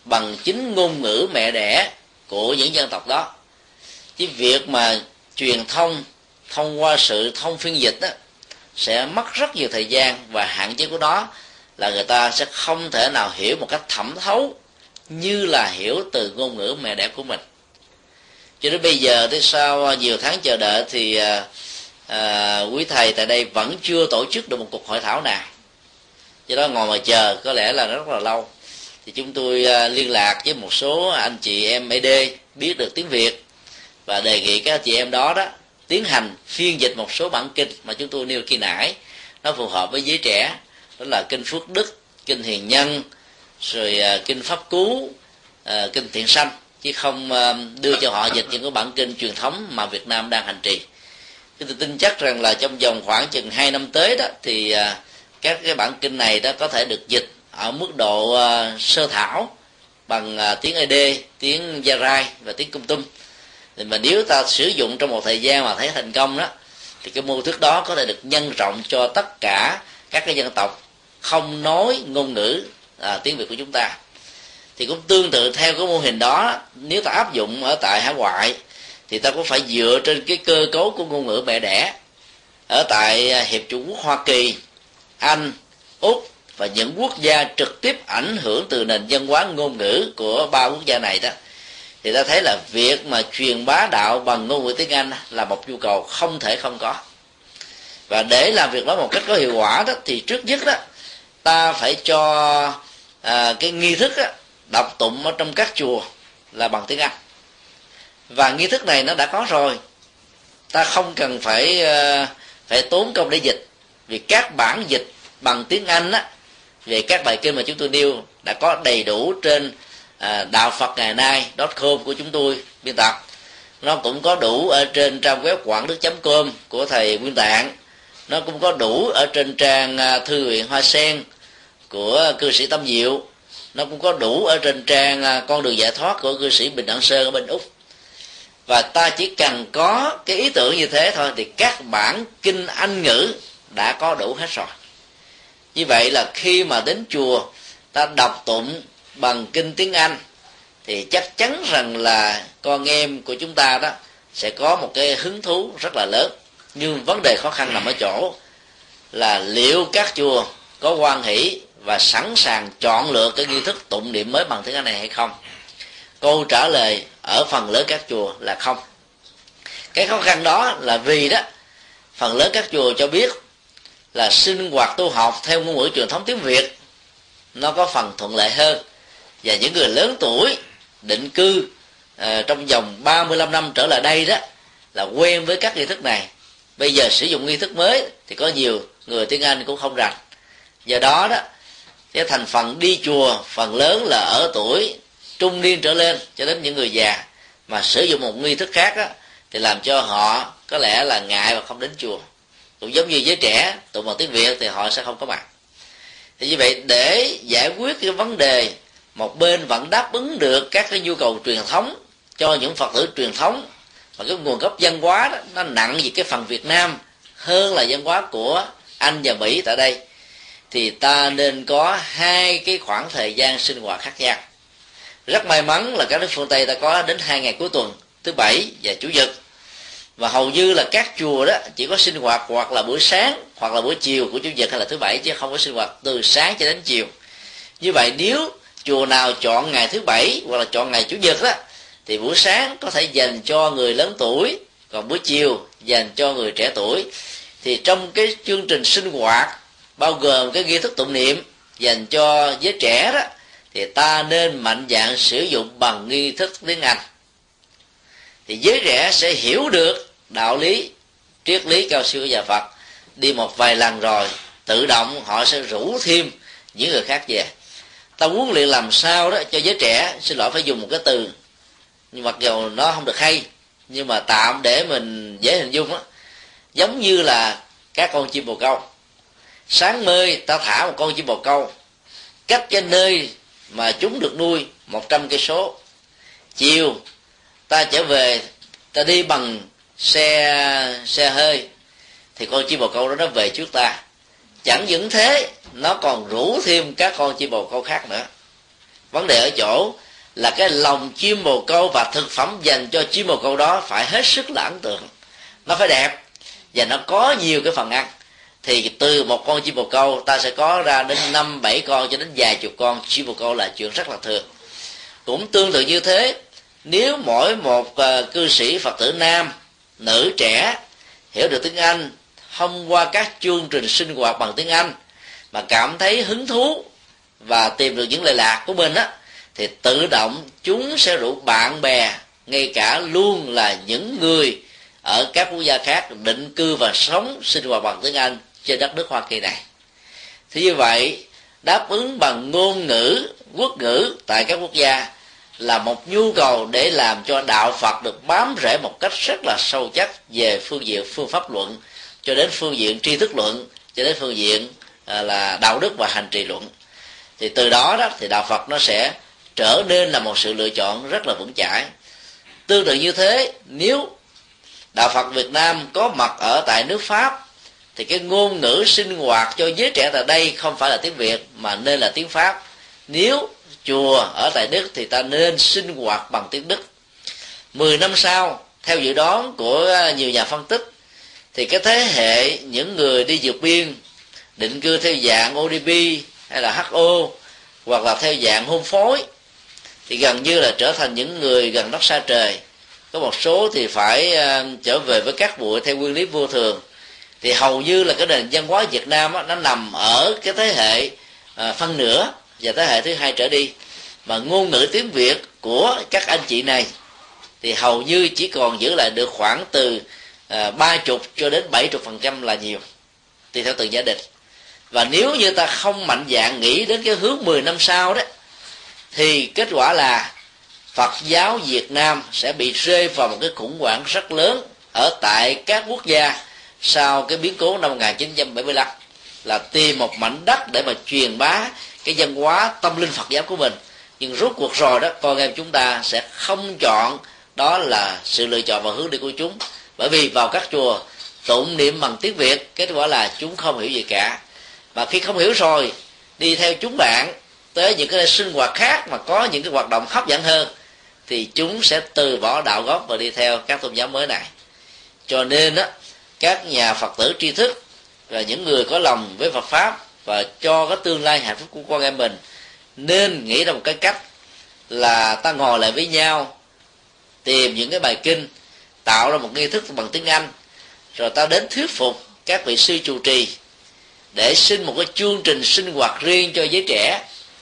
bằng chính ngôn ngữ mẹ đẻ của những dân tộc đó. Chứ việc mà truyền thông thông qua sự thông phiên dịch đó, sẽ mất rất nhiều thời gian và hạn chế của nó là người ta sẽ không thể nào hiểu một cách thẩm thấu như là hiểu từ ngôn ngữ mẹ đẻ của mình. Cho đến bây giờ tới sau nhiều tháng chờ đợi thì à, à, quý thầy tại đây vẫn chưa tổ chức được một cuộc hội thảo nào. Do đó ngồi mà chờ có lẽ là rất là lâu. Thì chúng tôi à, liên lạc với một số anh chị em AD biết được tiếng Việt và đề nghị các chị em đó đó tiến hành phiên dịch một số bản kinh mà chúng tôi nêu khi nãy. Nó phù hợp với giới trẻ đó là kinh phước đức kinh hiền nhân rồi à, kinh pháp cú à, kinh thiện sanh. Chứ không à, đưa cho họ dịch những cái bản kinh truyền thống mà Việt Nam đang hành trì. Tôi tin chắc rằng là trong vòng khoảng chừng hai năm tới đó thì các cái bản kinh này đó có thể được dịch ở mức độ sơ thảo bằng tiếng ED, tiếng Gia Rai và tiếng Cung Tum thì mà nếu ta sử dụng trong một thời gian mà thấy thành công đó thì cái mô thức đó có thể được nhân rộng cho tất cả các cái dân tộc không nói ngôn ngữ à, tiếng Việt của chúng ta. Thì cũng tương tự theo cái mô hình đó nếu ta áp dụng ở tại hải ngoại thì ta cũng phải dựa trên cái cơ cấu của ngôn ngữ mẹ đẻ ở tại hiệp chủ quốc Hoa Kỳ Anh Úc và những quốc gia trực tiếp ảnh hưởng từ nền văn hóa ngôn ngữ của ba quốc gia này đó thì ta thấy là việc mà truyền bá đạo bằng ngôn ngữ tiếng Anh là một nhu cầu không thể không có. Và để làm việc đó một cách có hiệu quả đó thì trước nhất đó ta phải cho à, cái nghi thức đó, đọc tụng ở trong các chùa là bằng tiếng Anh. Và nghi thức này nó đã có rồi. Ta không cần phải à, phải tốn công để dịch. Vì các bản dịch bằng tiếng Anh á về các bài kinh mà chúng tôi nêu đã có đầy đủ trên à, đạo phật ngày nay com của chúng tôi biên tập. Nó cũng có đủ ở trên trang web quảng đức com của thầy nguyên tạng. Nó cũng có đủ ở trên trang à, thư viện hoa sen của cư sĩ tâm diệu. Nó cũng có đủ ở trên trang à, con đường giải thoát của cư sĩ bình đẳng sơn ở bên úc. Và ta chỉ cần có cái ý tưởng như thế thôi thì các bản kinh anh ngữ đã có đủ hết rồi. Như vậy là khi mà đến chùa ta đọc tụng bằng kinh tiếng anh, thì chắc chắn rằng là con em của chúng ta đó sẽ có một cái hứng thú rất là lớn. Nhưng vấn đề khó khăn nằm ở chỗ là liệu các chùa có quan hỷ và sẵn sàng chọn lựa cái nghi thức tụng niệm mới bằng tiếng Anh này hay không? Câu trả lời ở phần lớn các chùa là không. Cái khó khăn đó là vì đó, phần lớn các chùa cho biết là sinh hoạt tu học theo ngôn ngữ truyền thống tiếng việt, nó có phần thuận lợi hơn và những người lớn tuổi định cư uh, trong vòng 35 năm trở lại đây đó là quen với các nghi thức này. Bây giờ sử dụng nghi thức mới thì có nhiều người tiếng anh cũng không rành. Do đó đó cái thành phần đi chùa phần lớn là ở tuổi trung niên trở lên cho đến những người già. Mà sử dụng một nghi thức khác đó, thì làm cho họ có lẽ là ngại và không đến chùa. Cũng giống như giới trẻ tụng bằng tiếng việt thì họ sẽ không có mặt. Thì như vậy để giải quyết cái vấn đề một bên vẫn đáp ứng được các cái nhu cầu truyền thống cho những phật tử truyền thống. Mà cái nguồn gốc văn hóa đó, nó nặng về cái phần việt nam hơn là văn hóa của anh và mỹ tại đây. Thì ta nên có hai cái khoảng thời gian sinh hoạt khác nhau. Rất may mắn là các nước phương tây ta có đến hai ngày cuối tuần thứ bảy và chủ nhật. Và hầu như là các chùa đó chỉ có sinh hoạt hoặc là buổi sáng hoặc là buổi chiều của chủ nhật hay là thứ bảy chứ không có sinh hoạt từ sáng cho đến chiều. Như vậy nếu chùa nào chọn ngày thứ bảy hoặc là chọn ngày chủ nhật đó, thì buổi sáng có thể dành cho người lớn tuổi, còn buổi chiều dành cho người trẻ tuổi. Thì trong cái chương trình sinh hoạt, bao gồm cái nghi thức tụng niệm dành cho giới trẻ đó, thì ta nên mạnh dạng sử dụng bằng nghi thức tiếng Anh. Thì giới trẻ sẽ hiểu được đạo lý, triết lý cao siêu của nhà Phật. Đi một vài lần rồi, tự động họ sẽ rủ thêm những người khác về ta huấn luyện làm sao đó cho giới trẻ, xin lỗi phải dùng một cái từ, nhưng mặc dù nó không được hay, nhưng mà tạm để mình dễ hình dung á. Giống như là các con chim bồ câu. Sáng mơi, ta thả một con chim bồ câu, cách cái nơi mà chúng được nuôi một trăm cây số. Chiều, ta trở về, ta đi bằng xe xe hơi, thì con chim bồ câu đó nó về trước ta chẳng những thế, nó còn rủ thêm các con chim bồ câu khác nữa. Vấn đề ở chỗ là cái lòng chim bồ câu và thực phẩm dành cho chim bồ câu đó phải hết sức là ấn tượng. Nó phải đẹp và nó có nhiều cái phần ăn. Thì từ một con chim bồ câu, ta sẽ có ra đến năm, bảy con cho đến vài chục con chim bồ câu là chuyện rất là thường. Cũng tương tự như thế, nếu mỗi một ờ, cư sĩ phật tử nam, nữ trẻ hiểu được tiếng anh thông qua các chương trình sinh hoạt bằng tiếng anh mà cảm thấy hứng thú và tìm được những lệ lạc của mình á thì tự động chúng sẽ rủ bạn bè ngay cả luôn là những người ở các quốc gia khác định cư và sống sinh hoạt bằng tiếng Anh trên đất nước Hoa Kỳ này. Thì như vậy, đáp ứng bằng ngôn ngữ, quốc ngữ tại các quốc gia là một nhu cầu để làm cho đạo Phật được bám rễ một cách rất là sâu chắc về phương diện phương pháp luận cho đến phương diện tri thức luận, cho đến phương diện à, là đạo đức và hành trì luận. Thì từ đó đó, thì đạo Phật nó sẽ trở nên là một sự lựa chọn rất là vững chãi. Tương tự như thế, nếu đạo phật việt nam có mặt ở tại nước pháp, thì cái ngôn ngữ sinh hoạt cho giới trẻ tại đây không phải là tiếng việt, mà nên là tiếng pháp. Nếu chùa ở tại đức thì ta nên sinh hoạt bằng tiếng đức. Mười năm sau, theo dự đoán của nhiều nhà phân tích thì cái thế hệ những người đi vượt biên định cư theo dạng ODP hay là HO hoặc là theo dạng hôn phối thì gần như là trở thành những người gần đất xa trời. Có một số thì phải uh, trở về với các bụi theo nguyên lý vô thường. Thì hầu như là cái nền văn hóa Việt Nam đó, nó nằm ở cái thế hệ uh, phân nửa và thế hệ thứ hai trở đi. Mà ngôn ngữ tiếng Việt của các anh chị này thì hầu như chỉ còn giữ lại được khoảng từ Ờ, ba chục cho đến bảy chục phần trăm là nhiều, tùy theo từng gia đình. Và nếu như ta không mạnh dạng nghĩ đến cái hướng 10 năm sau đó, thì kết quả là Phật giáo Việt Nam sẽ bị rơi vào một cái khủng hoảng rất lớn ở tại các quốc gia sau cái biến cố năm 1975 là tìm một mảnh đất để mà truyền bá cái văn hóa tâm linh Phật giáo của mình. Nhưng rốt cuộc rồi đó, con em chúng ta sẽ không chọn đó là sự lựa chọn và hướng đi của chúng bởi vì vào các chùa, tụng niệm bằng tiếng Việt, kết quả là chúng không hiểu gì cả. Và khi không hiểu rồi, đi theo chúng bạn tới những cái sinh hoạt khác mà có những cái hoạt động hấp dẫn hơn, thì chúng sẽ từ bỏ đạo gốc và đi theo các tôn giáo mới này. Cho nên á, các nhà phật tử tri thức và những người có lòng với phật pháp và cho cái tương lai hạnh phúc của con em mình, nên nghĩ ra một cái cách là ta ngồi lại với nhau, tìm những cái bài kinh tạo ra một nghi thức bằng tiếng anh. Rồi ta đến thuyết phục các vị sư trụ trì để xin một cái chương trình sinh hoạt riêng cho giới trẻ,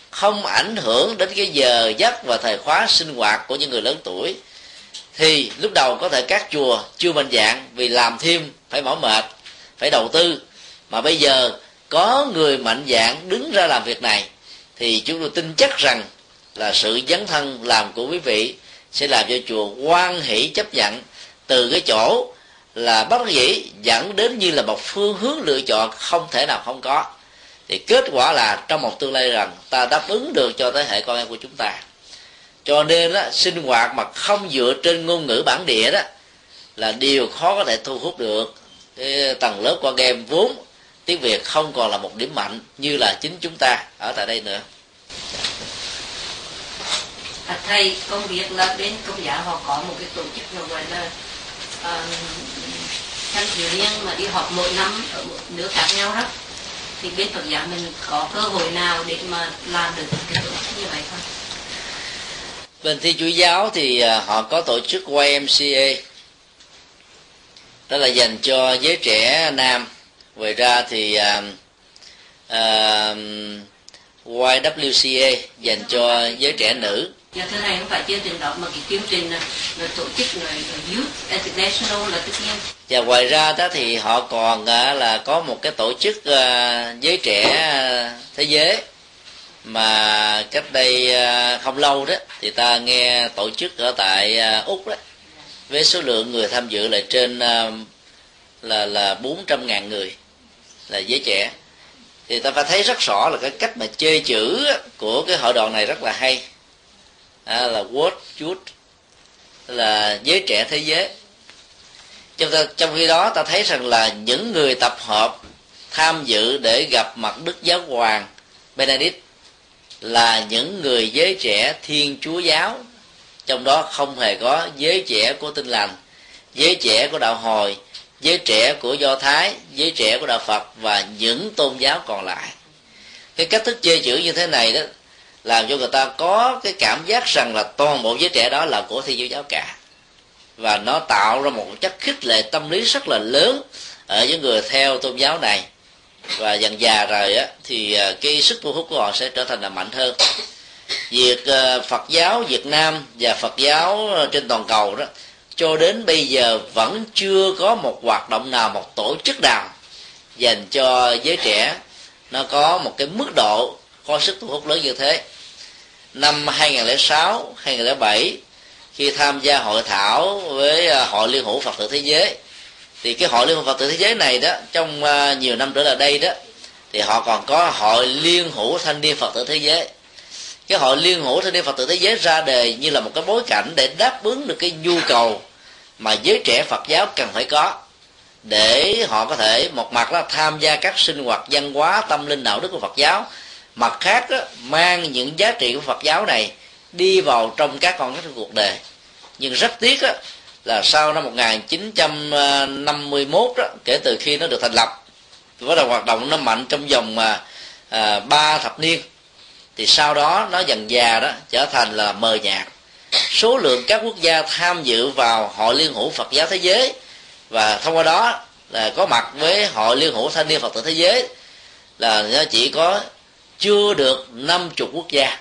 không ảnh hưởng đến cái giờ giấc và thời khóa sinh hoạt của những người lớn tuổi. Thì lúc đầu có thể các chùa chưa mạnh dạng vì làm thêm phải mỏi mệt, phải đầu tư. Mà bây giờ có người mạnh dạng đứng ra làm việc này, thì chúng tôi tin chắc rằng là sự dấn thân làm của quý vị sẽ làm cho chùa quan hỷ chấp nhận từ cái chỗ là bất dĩ dẫn đến như là một phương hướng lựa chọn không thể nào không có. Thì kết quả là trong một tương lai rằng ta đáp ứng được cho thế hệ con em của chúng ta. Cho nên đó, sinh hoạt mà không dựa trên ngôn ngữ bản địa đó là điều khó có thể thu hút được. Cái tầng lớp con em vốn tiếng việt không còn là một điểm mạnh như là chính chúng ta ở tại đây nữa. À, thầy công việc là bên công giáo họ có một cái tổ chức nào gọi là thanh thiếu niên mà đi họp mỗi năm ở một nước khác nhau đó thì bên Phật giáo mình có cơ hội nào để mà làm được cái tổ chức như vậy không? bên thi chúa giáo thì à, họ có tổ chức YMCA đó là dành cho giới trẻ nam. Ngoài ra thì à, à, uh, uh, YWCA dành cho giới trẻ nữ. Dạ thưa thầy, không phải chương trình đó mà cái chương trình là, là tổ chức là, là Youth International là tất nhiên. Và ngoài ra đó thì họ còn à, là có một cái tổ chức à, giới trẻ à, thế giới mà cách đây không lâu đó thì ta nghe tổ chức ở tại úc đó với số lượng người tham dự là trên là là bốn trăm ngàn người là giới trẻ thì ta phải thấy rất rõ là cái cách mà chơi chữ của cái hội đoàn này rất là hay à, là World Youth là giới trẻ thế giới. Trong, trong khi đó ta thấy rằng là những người tập hợp tham dự để gặp mặt đức giáo hoàng Benedict là những người giới trẻ thiên chúa giáo. Trong đó không hề có giới trẻ của tinh lành giới trẻ của đạo hồi giới trẻ của do thái giới trẻ của đạo phật và những tôn giáo còn lại. Cái cách thức chơi chữ như thế này đó làm cho người ta có cái cảm giác rằng là toàn bộ giới trẻ đó là của thi vô giáo cả. Và nó tạo ra một chất khích lệ tâm lý rất là lớn ở những người theo tôn giáo này. Và dần già rồi á, thì à, cái sức thu hút của họ sẽ trở thành là mạnh hơn. Việc à, Phật giáo Việt Nam và Phật giáo à, trên toàn cầu đó, cho đến bây giờ vẫn chưa có một hoạt động nào, một tổ chức nào dành cho giới trẻ nó có một cái mức độ có sức thu hút lớn như thế năm 2006 2007 khi tham gia hội thảo với à, hội liên hữu Phật tử thế giới. Thì cái hội liên hữu Phật tử thế giới này đó, trong à, nhiều năm trở lại đây đó, thì họ còn có hội liên hữu thanh niên Phật tử thế giới. Cái hội liên hữu thanh niên Phật tử thế giới ra đề như là một cái bối cảnh để đáp ứng được cái nhu cầu mà giới trẻ Phật giáo cần phải có, để họ có thể một mặt là tham gia các sinh hoạt văn hóa tâm linh đạo đức của Phật giáo mặt khác đó, mang những giá trị của Phật giáo này đi vào trong các con các cuộc đời. Nhưng rất tiếc đó, là sau năm 1951 đó kể từ khi nó được thành lập bắt đầu hoạt động nó mạnh trong vòng mà à, ba thập niên thì sau đó nó dần già đó trở thành là mờ nhạt. Số lượng các quốc gia tham dự vào hội liên hữu Phật giáo thế giới và thông qua đó là có mặt với hội liên hữu thanh niên Phật tử thế giới là nó chỉ có chưa được năm chục quốc gia.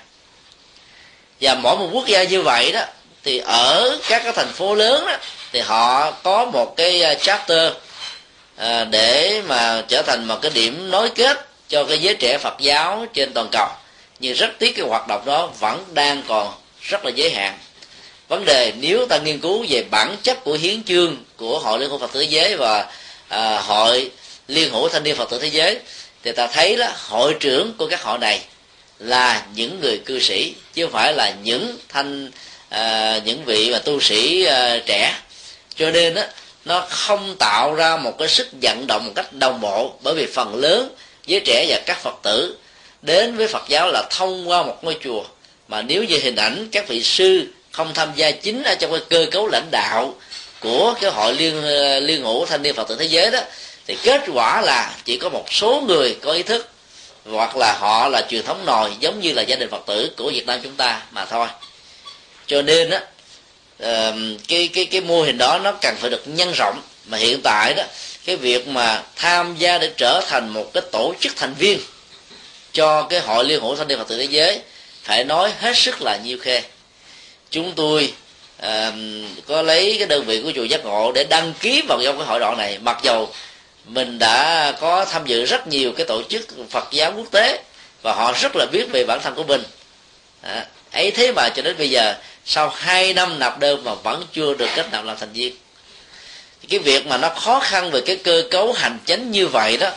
Và mỗi một quốc gia như vậy đó thì ở các cái thành phố lớn đó thì họ có một cái à, chapter à, để mà trở thành một cái điểm nối kết cho cái giới trẻ Phật giáo trên toàn cầu. Nhưng rất tiếc cái hoạt động đó vẫn đang còn rất là giới hạn. Vấn đề nếu ta nghiên cứu về bản chất của hiến chương của hội liên hữu Phật tử thế giới và à, hội liên hữu thanh niên Phật tử thế giới thì ta thấy đó hội trưởng của các hội này là những người cư sĩ chứ không phải là những thanh à, những vị mà tu sĩ à, trẻ. Cho nên đó, nó không tạo ra một cái sức vận động một cách đồng bộ bởi vì phần lớn giới trẻ và các phật tử đến với phật giáo là thông qua một ngôi chùa. Mà nếu như hình ảnh các vị sư không tham gia chính ở trong cái cơ cấu lãnh đạo của cái hội liên à, liên hữu thanh niên phật tử thế giới đó thì kết quả là chỉ có một số người có ý thức hoặc là họ là truyền thống nòi giống như là gia đình phật tử của việt nam chúng ta mà thôi. Cho nên á cái cái cái mô hình đó nó cần phải được nhân rộng. Mà hiện tại đó cái việc mà tham gia để trở thành một cái tổ chức thành viên cho cái hội liên hữu thanh niên phật tử thế giới phải nói hết sức là nhiêu khê. Chúng tôi uh, có lấy cái đơn vị của chùa giác ngộ để đăng ký vào trong cái hội đoạn này. Mặc dầu mình đã có tham dự rất nhiều cái tổ chức phật giáo quốc tế và họ rất là biết về bản thân của mình. À, ấy thế mà cho đến bây giờ sau hai năm nạp đơn mà vẫn chưa được kết nạp làm thành viên. Cái việc mà nó khó khăn về cái cơ cấu hành chính như vậy đó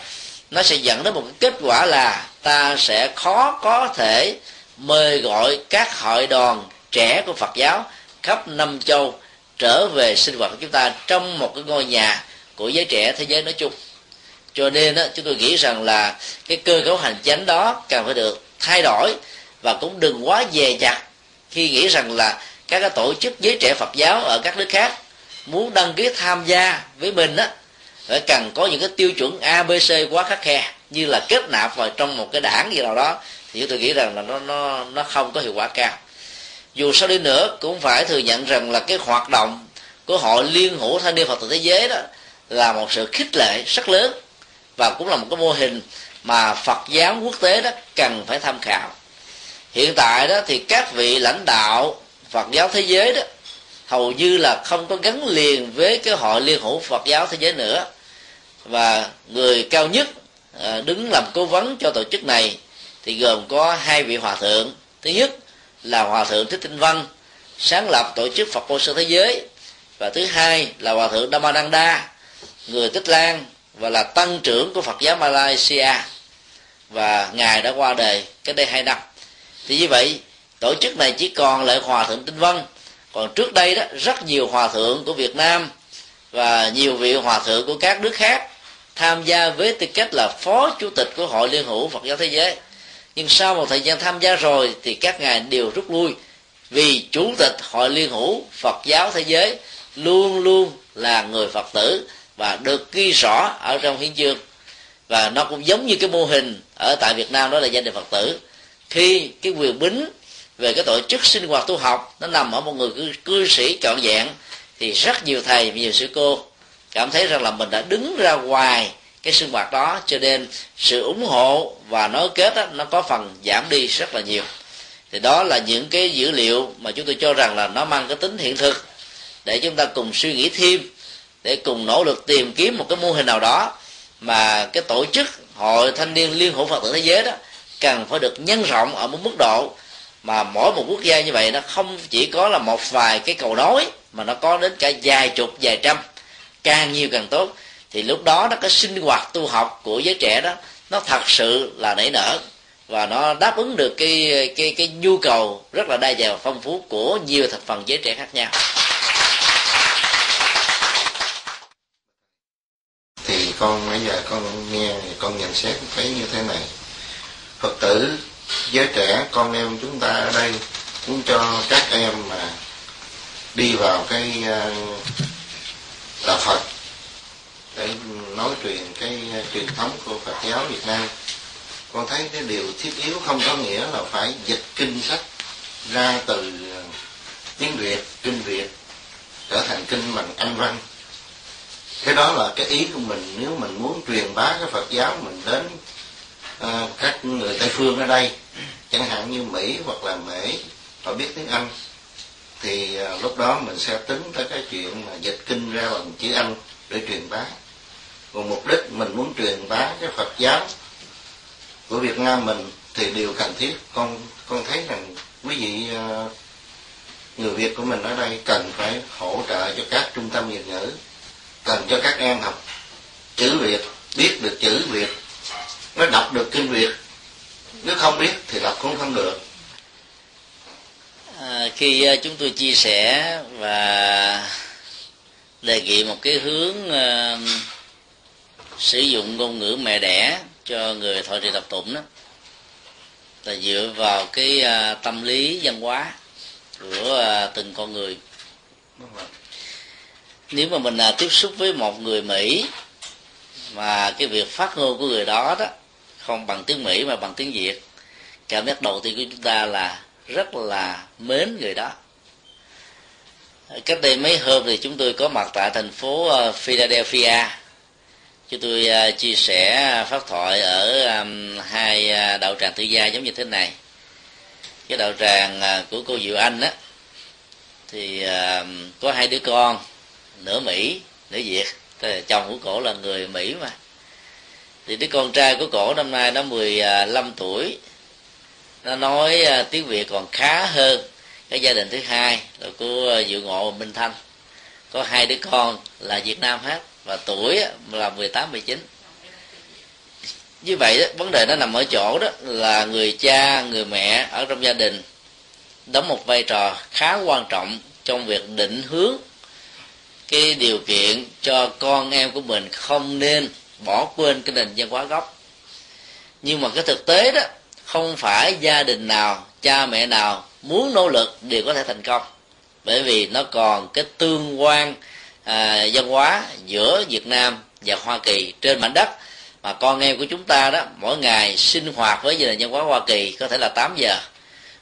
nó sẽ dẫn đến một cái kết quả là ta sẽ khó có thể mời gọi các hội đoàn trẻ của Phật giáo khắp năm châu trở về sinh hoạt của chúng ta trong một cái ngôi nhà của giới trẻ thế giới nói chung. Cho nên đó, chúng tôi nghĩ rằng là cái cơ cấu hành chính đó cần phải được thay đổi và cũng đừng quá dè chặt khi nghĩ rằng là các cái tổ chức giới trẻ Phật giáo ở các nước khác muốn đăng ký tham gia với mình á phải cần có những cái tiêu chuẩn ABC quá khắc khe như là kết nạp vào trong một cái đảng gì nào đó thì tôi nghĩ rằng là nó nó nó không có hiệu quả cao. Dù sao đi nữa cũng phải thừa nhận rằng là cái hoạt động của hội liên hữu thanh niên phật tử thế giới đó là một sự khích lệ rất lớn và cũng là một cái mô hình mà phật giáo quốc tế đó cần phải tham khảo. Hiện tại đó thì các vị lãnh đạo phật giáo thế giới đó hầu như là không có gắn liền với cái hội liên hữu phật giáo thế giới nữa. Và người cao nhất à, đứng làm cố vấn cho tổ chức này thì gồm có hai vị hòa thượng. Thứ nhất là hòa thượng thích tinh văn, sáng lập tổ chức phật cô sư thế giới và thứ hai là hòa thượng Dhammananda người tích lan và là tăng trưởng của phật giáo malaysia. Và ngài đã qua đời cách đây hai năm. Thì như vậy, tổ chức này chỉ còn lại hòa thượng tinh văn còn trước đây đó, rất nhiều hòa thượng của việt nam và nhiều vị hòa thượng của các nước khác tham gia với tư cách là phó chủ tịch của hội liên hữu phật giáo thế giới. Nhưng sau một thời gian tham gia rồi thì các ngài đều rút lui vì chủ tịch hội liên hữu phật giáo thế giới luôn luôn là người phật tử và được ghi rõ ở trong hiến chương. Và nó cũng giống như cái mô hình ở tại việt nam đó là gia đình phật tử. Khi cái quyền bính về cái tổ chức sinh hoạt tu học nó nằm ở một người cư, cư sĩ trọn vẹn thì rất nhiều thầy nhiều sư cô cảm thấy rằng là mình đã đứng ra ngoài cái sinh hoạt đó. Cho nên sự ủng hộ và nối kết đó, nó có phần giảm đi rất là nhiều. Thì đó là những cái dữ liệu mà chúng tôi cho rằng là nó mang cái tính hiện thực để chúng ta cùng suy nghĩ thêm để cùng nỗ lực tìm kiếm một cái mô hình nào đó mà cái tổ chức hội thanh niên liên hữu phật tử thế giới đó cần phải được nhân rộng ở một mức độ mà mỗi một quốc gia như vậy nó không chỉ có là một vài cái cầu nối mà nó có đến cả vài chục, vài trăm. Càng nhiều càng tốt. Thì lúc đó nó cái sinh hoạt tu học của giới trẻ đó, nó thật sự là nảy nở và nó đáp ứng được cái cái cái nhu cầu rất là đa dạng và phong phú của nhiều thành phần giới trẻ khác nhau thì con bây giờ con nghe con nhận xét thấy như thế này. Phật tử, giới trẻ, con em chúng ta ở đây cũng cho các em mà đi vào cái ờ, đạo phật để nói truyền cái ờ, truyền thống của phật giáo việt nam. Con thấy cái điều thiết yếu không có nghĩa là phải dịch kinh sách ra từ ờ, tiếng việt, kinh việt trở thành kinh bằng anh văn cái đó là cái ý của mình. Nếu mình muốn truyền bá cái phật giáo mình đến à, các người tây phương ở đây chẳng hạn như mỹ hoặc là mỹ họ biết tiếng anh thì à, lúc đó mình sẽ tính tới cái chuyện mà dịch kinh ra bằng chữ anh để truyền bá. Còn mục đích mình muốn truyền bá cái phật giáo của việt nam mình thì điều cần thiết. Con con thấy rằng quý vị à, người việt của mình ở đây cần phải hỗ trợ cho các trung tâm việt ngữ cần cho các em học chữ việt biết được chữ việt nó đọc được kinh việt. Nếu không biết thì đọc cũng không được. À, khi uh, chúng tôi chia sẻ và đề nghị một cái hướng uh, sử dụng ngôn ngữ mẹ đẻ cho người thọ trì tập tụng đó là dựa vào cái uh, tâm lý văn hóa của uh, từng con người nếu mà mình à, tiếp xúc với một người mỹ mà cái việc phát ngôn của người đó đó không bằng tiếng mỹ mà bằng tiếng việt cảm giác đầu tiên của chúng ta là rất là mến người đó. Cách đây mấy hôm thì chúng tôi có mặt tại thành phố ờ, Philadelphia. Chúng tôi ờ, chia sẻ ờ, phát thoại ở hai đạo tràng tự gia giống như thế này. Cái đạo tràng của cô Diệu Anh á thì có hai đứa con nửa Mỹ nửa Việt. Chồng của cổ là người Mỹ mà. Thì đứa con trai của cổ năm nay nó 15 tuổi. Nó nói à, tiếng việt còn khá hơn cái gia đình thứ hai là của à, dự ngộ minh thanh. Có hai đứa con là việt nam hết và tuổi là 18 19 như vậy đó, vấn đề nó nằm ở chỗ đó là người cha người mẹ ở trong gia đình đóng một vai trò khá quan trọng trong việc định hướng cái điều kiện cho con em của mình không nên bỏ quên cái nền văn hóa gốc. Nhưng mà cái thực tế đó không phải gia đình nào cha mẹ nào muốn nỗ lực đều có thể thành công. Bởi vì nó còn cái tương quan à, văn hóa giữa Việt Nam và Hoa Kỳ trên mảnh đất. Mà con em của chúng ta đó mỗi ngày sinh hoạt với gia đình văn hóa Hoa Kỳ có thể là 8 giờ.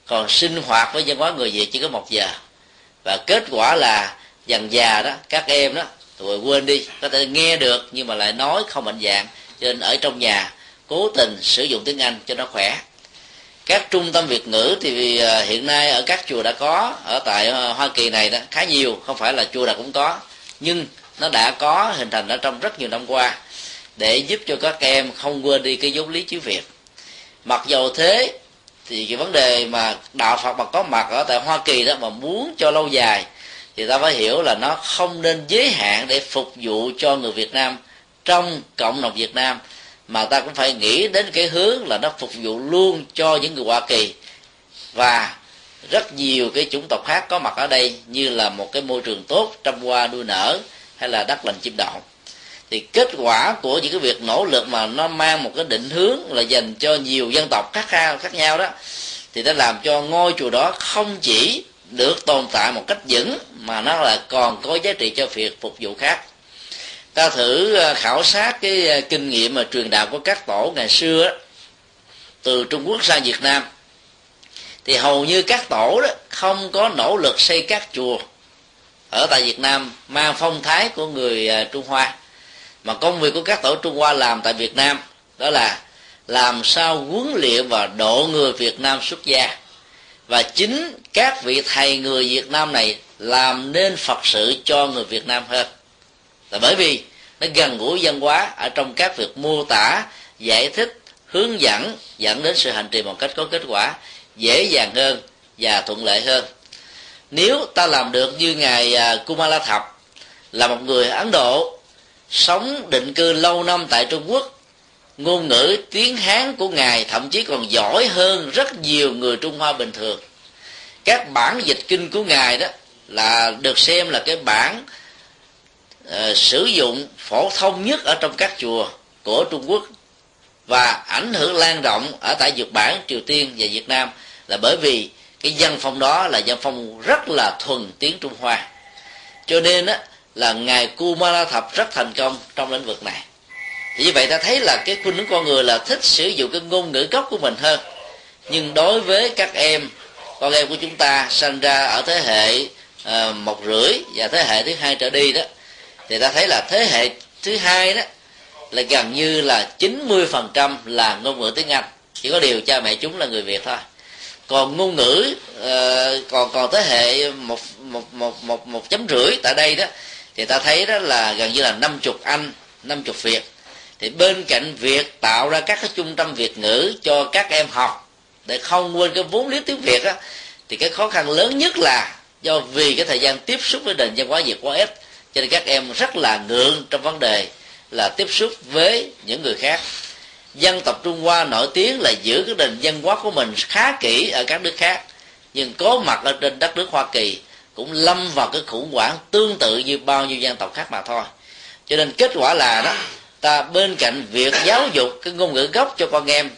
Còn sinh hoạt với văn hóa người Việt chỉ có một giờ. Và kết quả là dần già đó, các em đó rồi quên đi, có thể nghe được, nhưng mà lại nói không mạnh dạng, cho nên ở trong nhà, cố tình sử dụng tiếng Anh cho nó khỏe. Các trung tâm việt ngữ thì à, hiện nay ở các chùa đã có, ở tại à, hoa kỳ này đó, khá nhiều, không phải là chùa nào cũng có, nhưng nó đã có, hình thành ở trong rất nhiều năm qua, để giúp cho các em không quên đi cái vốn lý chữ việt. Mặc dầu thế, thì cái vấn đề mà đạo phật mà có mặt ở tại hoa kỳ đó, mà muốn cho lâu dài thì ta phải hiểu là nó không nên giới hạn để phục vụ cho người việt nam trong cộng đồng việt nam mà ta cũng phải nghĩ đến cái hướng là nó phục vụ luôn cho những người hoa kỳ. Và rất nhiều cái chủng tộc khác có mặt ở đây như là một cái môi trường tốt trăm hoa đua nở hay là đất lành chim đậu. Thì kết quả của những cái việc nỗ lực mà nó mang một cái định hướng là dành cho nhiều dân tộc khác khác, khác nhau đó thì nó làm cho ngôi chùa đó không chỉ được tồn tại một cách vững mà nó là còn có giá trị cho việc phục vụ khác. Ta thử ờ, khảo sát cái ờ, kinh nghiệm mà truyền đạo của các tổ ngày xưa từ trung quốc sang việt nam. Thì hầu như các tổ đó không có nỗ lực xây các chùa ở tại việt nam, mang phong thái của người ờ, trung hoa. Mà công việc của các tổ trung hoa làm tại việt nam đó là làm sao huấn luyện và độ người việt nam xuất gia và chính các vị thầy người việt nam này làm nên phật sự cho người việt nam hơn. Là bởi vì nó gần gũi văn hóa ở trong các việc mô tả, giải thích, hướng dẫn dẫn đến sự hành trì một cách có kết quả, dễ dàng hơn và thuận lợi hơn. Nếu ta làm được như ngài à, Kumala Thập là một người Ấn Độ, sống định cư lâu năm tại Trung Quốc ngôn ngữ tiếng Hán của ngài thậm chí còn giỏi hơn rất nhiều người Trung Hoa bình thường. Các bản dịch kinh của ngài đó là được xem là cái bản uh, sử dụng phổ thông nhất ở trong các chùa của Trung Quốc và ảnh hưởng lan rộng ở tại Nhật Bản, Triều Tiên và Việt Nam là bởi vì cái dân phong đó là dân phong rất là thuần tiếng Trung Hoa. Cho nên á, là ngài Kumara Thập rất thành công trong lĩnh vực này thì như vậy ta thấy là cái khuynh hướng con người là thích sử dụng cái ngôn ngữ gốc của mình hơn. Nhưng đối với các em con em của chúng ta sinh ra ở thế hệ uh, một rưỡi và thế hệ thứ hai trở đi đó thì ta thấy là thế hệ thứ hai đó là gần như là 90% là ngôn ngữ tiếng Anh. Chỉ có điều cha mẹ chúng là người Việt thôi. Còn ngôn ngữ uh, còn còn thế hệ một một một một một chấm rưỡi tại đây đó thì ta thấy đó là gần như là năm chục anh năm chục việt thì bên cạnh việc tạo ra các cái trung tâm việt ngữ cho các em học để không quên cái vốn liếng tiếng việt á, thì cái khó khăn lớn nhất là do vì cái thời gian tiếp xúc với nền văn hóa việt quá ít cho nên các em rất là ngượng trong vấn đề là tiếp xúc với những người khác. Dân tộc trung hoa nổi tiếng là giữ cái nền văn hóa của mình khá kỹ ở các nước khác, nhưng có mặt ở trên đất nước hoa kỳ cũng lâm vào cái khủng hoảng tương tự như bao nhiêu dân tộc khác mà thôi. Cho nên kết quả là đó ta bên cạnh việc giáo dục cái ngôn ngữ gốc cho con em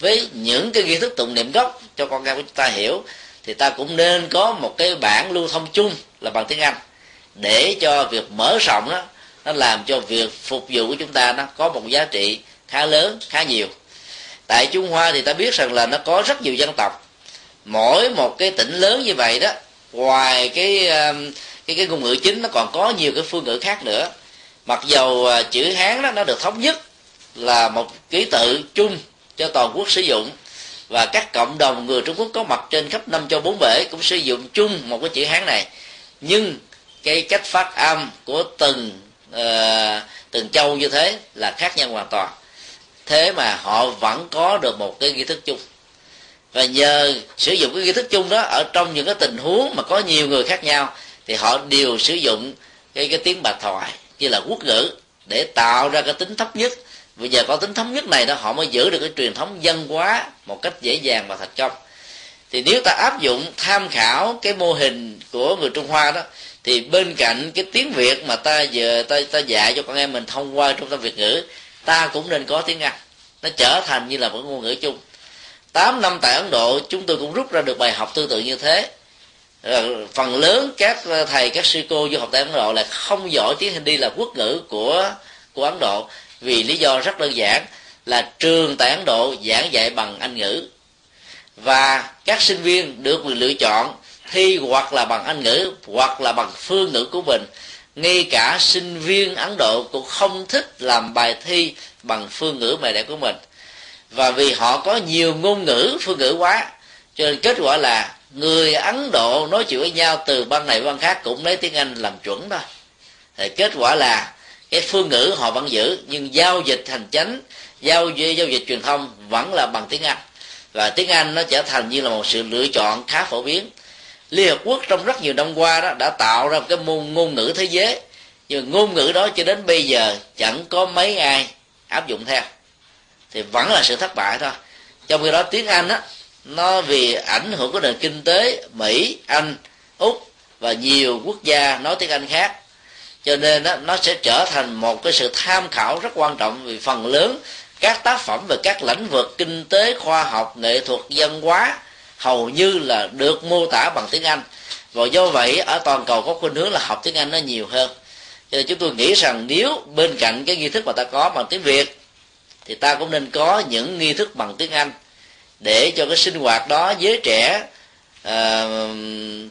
với những cái nghi thức tụng niệm gốc cho con em của chúng ta hiểu, thì ta cũng nên có một cái bản lưu thông chung là bằng tiếng anh. Để cho việc mở rộng đó nó làm cho việc phục vụ của chúng ta nó có một giá trị khá lớn, khá nhiều. Tại trung hoa thì ta biết rằng là nó có rất nhiều dân tộc. Mỗi một cái tỉnh lớn như vậy đó, ngoài cái um, cái cái ngôn ngữ chính, nó còn có nhiều cái phương ngữ khác nữa mặc dầu à, chữ hán đó nó được thống nhất là một ký tự chung cho toàn quốc sử dụng. Và các cộng đồng người trung quốc có mặt trên khắp năm châu bốn bể cũng sử dụng chung một cái chữ hán này. Nhưng cái cách phát âm của từng uh, từng châu như thế là khác nhau hoàn toàn. Thế mà họ vẫn có được một cái nghi thức chung. Và nhờ sử dụng cái nghi thức chung đó ở trong những cái tình huống mà có nhiều người khác nhau thì họ đều sử dụng cái cái tiếng bạch thoại như là quốc ngữ để tạo ra cái tính thấp nhất. Bây giờ có tính thống nhất này đó, họ mới giữ được cái truyền thống dân hóa một cách dễ dàng và thành công. Thì nếu ta áp dụng tham khảo cái mô hình của người trung hoa đó, thì bên cạnh cái tiếng việt mà ta giờ ta ta dạy cho con em mình thông qua trung tâm việt ngữ, ta cũng nên có tiếng anh. Nó trở thành như là một ngôn ngữ chung. 8 năm tại ấn độ, chúng tôi cũng rút ra được bài học tương tự như thế. Ờ, phần lớn các ờ, thầy, các sư cô du học tại ấn độ là không giỏi tiếng hindi là quốc ngữ của của ấn độ. Vì lý do rất đơn giản là trường tại ấn độ giảng dạy bằng anh ngữ. Và các sinh viên được quyền lựa chọn thi hoặc là bằng anh ngữ hoặc là bằng phương ngữ của mình. Ngay cả sinh viên ấn độ cũng không thích làm bài thi bằng phương ngữ mẹ đẻ của mình. Và vì họ có nhiều ngôn ngữ phương ngữ quá, cho nên kết quả là người ấn độ nói chuyện với nhau từ bang này bang khác cũng lấy tiếng anh làm chuẩn thôi thì kết quả là cái phương ngữ họ vẫn giữ, nhưng giao dịch hành chánh, giao giao dịch truyền thông vẫn là bằng tiếng anh. Và tiếng anh nó trở thành như là một sự lựa chọn khá phổ biến. Liên hợp quốc trong rất nhiều năm qua đó đã tạo ra một cái môn ngôn ngữ thế giới. Nhưng ngôn ngữ đó cho đến bây giờ chẳng có mấy ai áp dụng theo. Thì vẫn là sự thất bại thôi. Trong khi đó tiếng anh á nó vì ảnh hưởng của nền kinh tế mỹ anh úc và nhiều quốc gia nói tiếng anh khác. Cho nên đó, nó sẽ trở thành một cái sự tham khảo rất quan trọng vì phần lớn các tác phẩm về các lĩnh vực kinh tế khoa học nghệ thuật văn hóa hầu như là được mô tả bằng tiếng anh. Và do vậy ở toàn cầu có khuynh hướng là học tiếng anh nó nhiều hơn. Cho nên chúng tôi nghĩ rằng nếu bên cạnh cái nghi thức mà ta có bằng tiếng việt thì ta cũng nên có những nghi thức bằng tiếng anh để cho cái sinh hoạt đó giới trẻ à,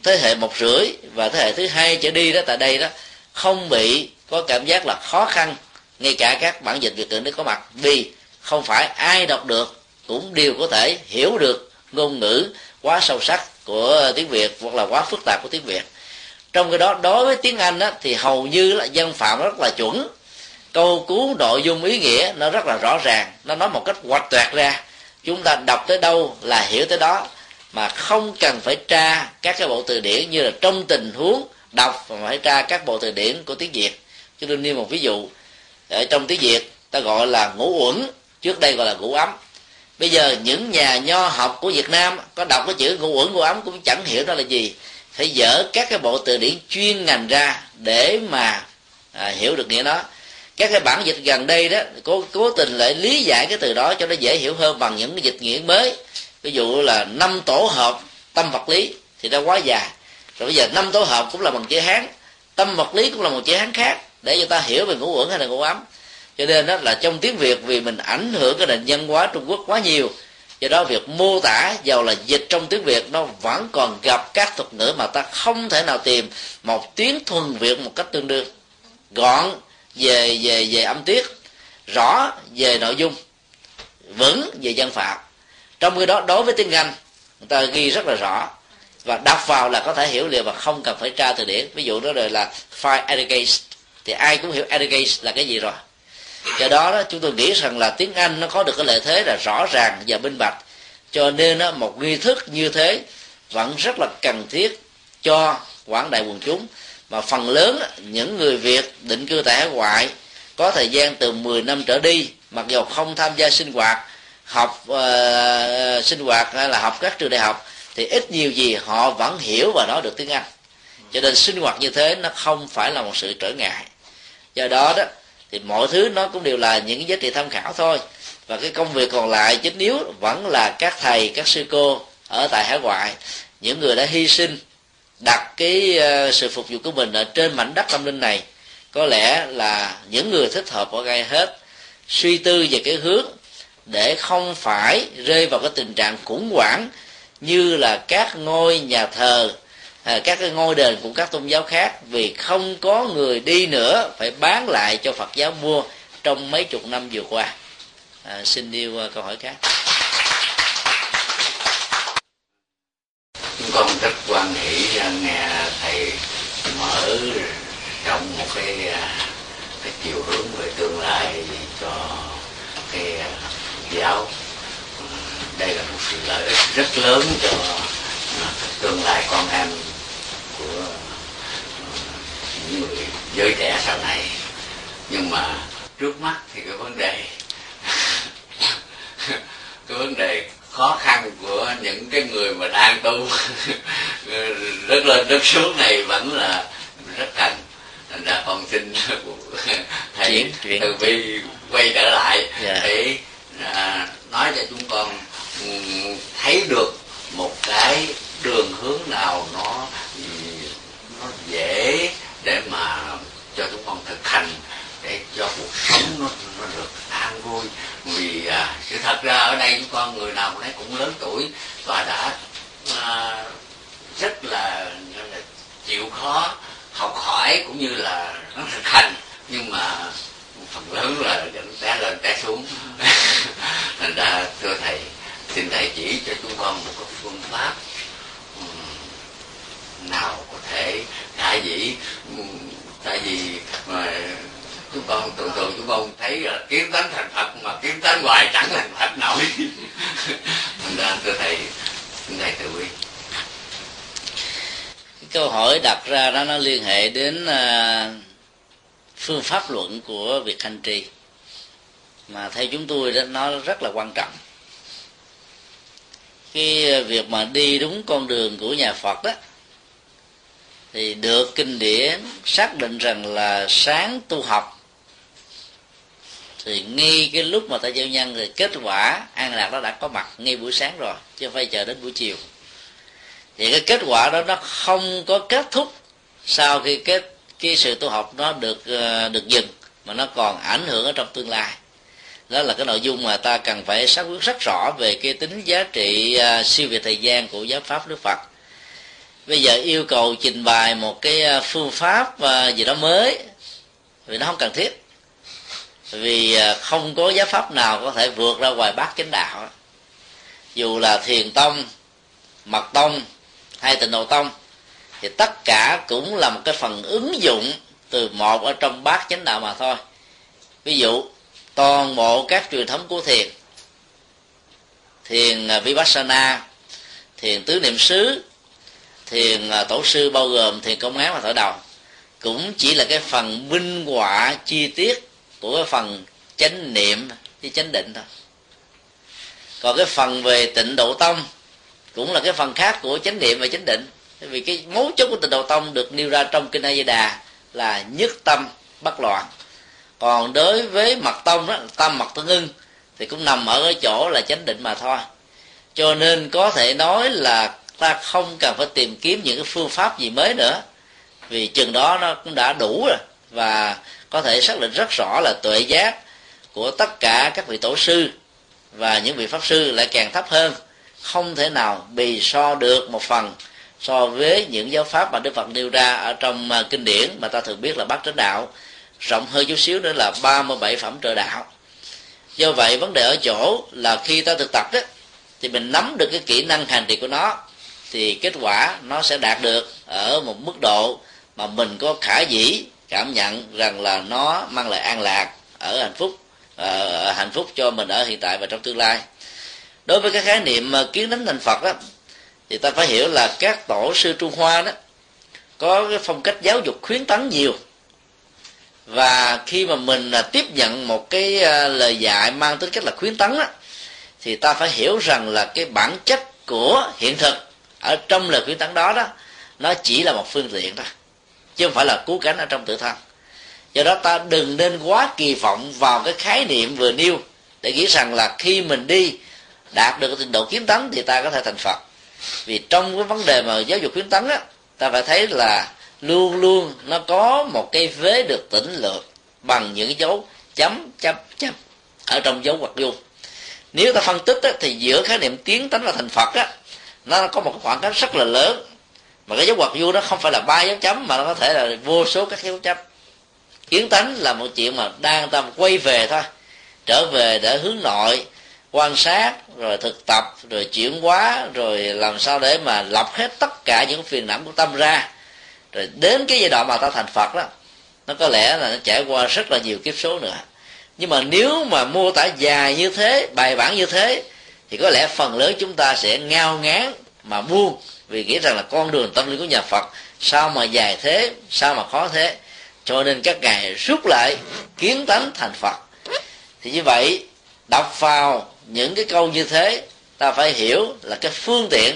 thế hệ một rưỡi và thế hệ thứ hai trở đi đó tại đây đó không bị có cảm giác là khó khăn ngay cả các bản dịch việt ngữ nó có mặt. Vì không phải ai đọc được cũng đều có thể hiểu được ngôn ngữ quá sâu sắc của tiếng việt hoặc là quá phức tạp của tiếng việt. Trong cái đó đối với tiếng anh đó, thì hầu như là dân phạm rất là chuẩn. Câu cú nội dung ý nghĩa nó rất là rõ ràng. Nó nói một cách hoạch toẹt ra chúng ta đọc tới đâu là hiểu tới đó. Mà không cần phải tra các cái bộ từ điển như là trong tình huống đọc mà phải tra các bộ từ điển của tiếng việt. Cho nên nêu một ví dụ. Ở trong tiếng việt ta gọi là ngũ uẩn trước đây gọi là ngũ ấm. Bây giờ những nhà nho học của việt nam có đọc cái chữ ngũ uẩn ngũ ấm cũng chẳng hiểu đó là gì. Phải dở các cái bộ từ điển chuyên ngành ra để mà à, hiểu được nghĩa đó các cái bản dịch gần đây đó, cố cố tình lại lý giải cái từ đó cho nó dễ hiểu hơn bằng những cái dịch nghĩa mới. Ví dụ là năm tổ hợp tâm vật lý thì nó quá dài. Rồi bây giờ năm tổ hợp cũng là bằng chữ hán, tâm vật lý cũng là một chữ hán khác để cho ta hiểu về ngũ uẩn hay là ngũ ấm. Cho nên đó là trong tiếng việt vì mình ảnh hưởng cái nền văn hóa trung quốc quá nhiều. Do đó việc mô tả giàu là dịch trong tiếng việt nó vẫn còn gặp các thuật ngữ mà ta không thể nào tìm một tiếng thuần việt một cách tương đương. Gọn về về về âm tiết rõ về nội dung vững về dân phạm. Trong khi đó đối với tiếng anh người ta ghi rất là rõ và đọc vào là có thể hiểu liền và không cần phải tra từ điển. Ví dụ đó rồi là file educate thì ai cũng hiểu educate là cái gì rồi. Do đó, đó chúng tôi nghĩ rằng là tiếng anh nó có được cái lợi thế là rõ ràng và minh bạch. Cho nên đó, một nghi thức như thế vẫn rất là cần thiết cho quảng đại quần chúng mà phần lớn những người việt định cư tại hải ngoại có thời gian từ 10 năm trở đi mặc dù không tham gia sinh hoạt học uh, sinh hoạt hay là học các trường đại học thì ít nhiều gì họ vẫn hiểu và nói được tiếng anh. Cho nên sinh hoạt như thế nó không phải là một sự trở ngại. Do đó đó thì mọi thứ nó cũng đều là những giá trị tham khảo thôi. Và cái công việc còn lại chính yếu vẫn là các thầy các sư cô ở tại hải ngoại những người đã hy sinh đặt cái ờ, sự phục vụ của mình ở trên mảnh đất tâm linh này có lẽ là những người thích hợp ở ngay hết. Suy tư về cái hướng để không phải rơi vào cái tình trạng khủng hoảng như là các ngôi nhà thờ à, các cái ngôi đền của các tôn giáo khác vì không có người đi nữa phải bán lại cho phật giáo mua trong mấy chục năm vừa qua. À, xin yêu ờ, câu hỏi khác chúng con rất quan hỷ à, nghe thầy mở rộng một cái à, cái chiều hướng về tương lai cho cái à, giáo. Ừ, đây là một sự lợi ích rất lớn cho tương lai con em của ừ, những người giới trẻ sau này. Nhưng mà trước mắt thì cái vấn đề, cái vấn đề khó khăn của những cái người mà đang tu. Rất lên rất xuống này vẫn là rất cần. Thành ra con xin thầy từ bi quay trở lại Dạ. để à, nói cho chúng con ừm, thấy được một cái đường hướng nào nó nó dễ để mà cho chúng con thực hành để cho cuộc sống nó nó được an vui vì à, sự thật ra ở đây chúng con người nào cũng thấy cũng lớn tuổi và đã à, rất là, là chịu khó học hỏi cũng như là nó thực hành nhưng mà phần lớn là vẫn té lên té xuống. Thành ra thưa thầy xin thầy chỉ cho chúng con một cái phương pháp nào có thể tại vì tại vì mà chúng con thường thường chúng con thấy là kiếm tánh thành phật mà kiếm tánh hoài chẳng thành phật nổi. Thành ra thưa thầy thầy tự cái câu hỏi đặt ra đó nó liên hệ đến à, phương pháp luận của việc hành trì mà theo chúng tôi đó nó rất là quan trọng. Cái việc mà đi đúng con đường của nhà Phật đó thì được kinh điển xác định rằng là sáng tu học thì ngay cái lúc mà ta gieo nhân thì kết quả an lạc nó đã có mặt ngay buổi sáng rồi, chứ không phải chờ đến buổi chiều. Thì cái kết quả đó nó không có kết thúc sau khi kết cái sự tu học nó được ờ, được dừng, mà nó còn ảnh hưởng ở trong tương lai. Đó là cái nội dung mà ta cần phải xác quyết rất rõ về cái tính giá trị ờ, siêu việt thời gian của giáo pháp Đức Phật. Bây giờ yêu cầu trình bày một cái ờ, phương pháp gì đó mới, vì nó không cần thiết vì à, không có giáo pháp nào có thể vượt ra ngoài bát chánh đạo. Dù là thiền tông, mật tông hay tịnh độ tông, thì tất cả cũng là một cái phần ứng dụng từ một ở trong bát chánh đạo mà thôi. Ví dụ, toàn bộ các truyền thống của thiền thiền à, vipassana, thiền tứ niệm xứ, thiền à, tổ sư, bao gồm thiền công án và thở đầu, cũng chỉ là cái phần minh họa chi tiết của cái phần chánh niệm với chánh định thôi. Còn cái phần về tịnh độ tông cũng là cái phần khác của chánh niệm và chánh định. Vì cái mấu chốt của tịnh độ tông được nêu ra trong kinh A Di Đà là nhất tâm bất loạn. Còn đối với mật tông đó, tâm mật tương ưng thì cũng nằm ở cái chỗ là chánh định mà thôi. Cho nên có thể nói là ta không cần phải tìm kiếm những cái phương pháp gì mới nữa. Vì chừng đó nó cũng đã đủ rồi. Và có thể xác định rất rõ là tuệ giác của tất cả các vị tổ sư và những vị pháp sư lại càng thấp hơn. Không thể nào bì so được một phần so với những giáo pháp mà Đức Phật nêu ra ở trong à, kinh điển mà ta thường biết là bát chánh đạo. Rộng hơn chút xíu nữa là 37 phẩm trợ đạo. Do vậy, vấn đề ở chỗ là khi ta thực tập đó thì mình nắm được cái kỹ năng hành trì của nó, thì kết quả nó sẽ đạt được ở một mức độ mà mình có khả dĩ cảm nhận rằng là nó mang lại an lạc ở hạnh phúc ở hạnh phúc cho mình ở hiện tại và trong tương lai. Đối với cái khái niệm kiến đánh thành phật đó thì ta phải hiểu là các tổ sư trung hoa đó có cái phong cách giáo dục khuyến tấn nhiều. Và khi mà mình à, tiếp nhận một cái à, lời dạy mang tính cách là khuyến tấn đó, thì ta phải hiểu rằng là cái bản chất của hiện thực ở trong lời khuyến tấn đó đó nó chỉ là một phương tiện thôi chứ không phải là cứu cánh ở trong tự thân. Do đó ta đừng nên quá kỳ vọng vào cái khái niệm vừa nêu để nghĩ rằng là khi mình đi đạt được cái trình độ kiếm tấn thì ta có thể thành phật. Vì trong cái vấn đề mà giáo dục kiếm tấn á ta phải thấy là luôn luôn nó có một cái vế được tỉnh lược bằng những dấu chấm chấm chấm ở trong dấu hoặc dung nếu ta phân tích á, thì giữa khái niệm tiến tánh và thành phật á nó có một khoảng cách rất là lớn mà cái dấu hoặc vuông nó không phải là ba dấu chấm, mà nó có thể là vô số các dấu chấm. Kiến tánh là một chuyện mà đang ta quay về thôi. Trở về để hướng nội, quan sát, rồi thực tập, rồi chuyển hóa, rồi làm sao để mà lọc hết tất cả những phiền não của tâm ra. Rồi đến cái giai đoạn mà ta thành phật đó, nó có lẽ là nó trải qua rất là nhiều kiếp số nữa. Nhưng mà nếu mà mô tả dài như thế, bài bản như thế, thì có lẽ phần lớn chúng ta sẽ ngao ngán mà buông vì nghĩ rằng là con đường tâm linh của nhà phật, sao mà dài thế, sao mà khó thế? Cho nên các ngài rút lại, kiến tánh thành phật. Thì như vậy, đọc vào những cái câu như thế, ta phải hiểu là cái phương tiện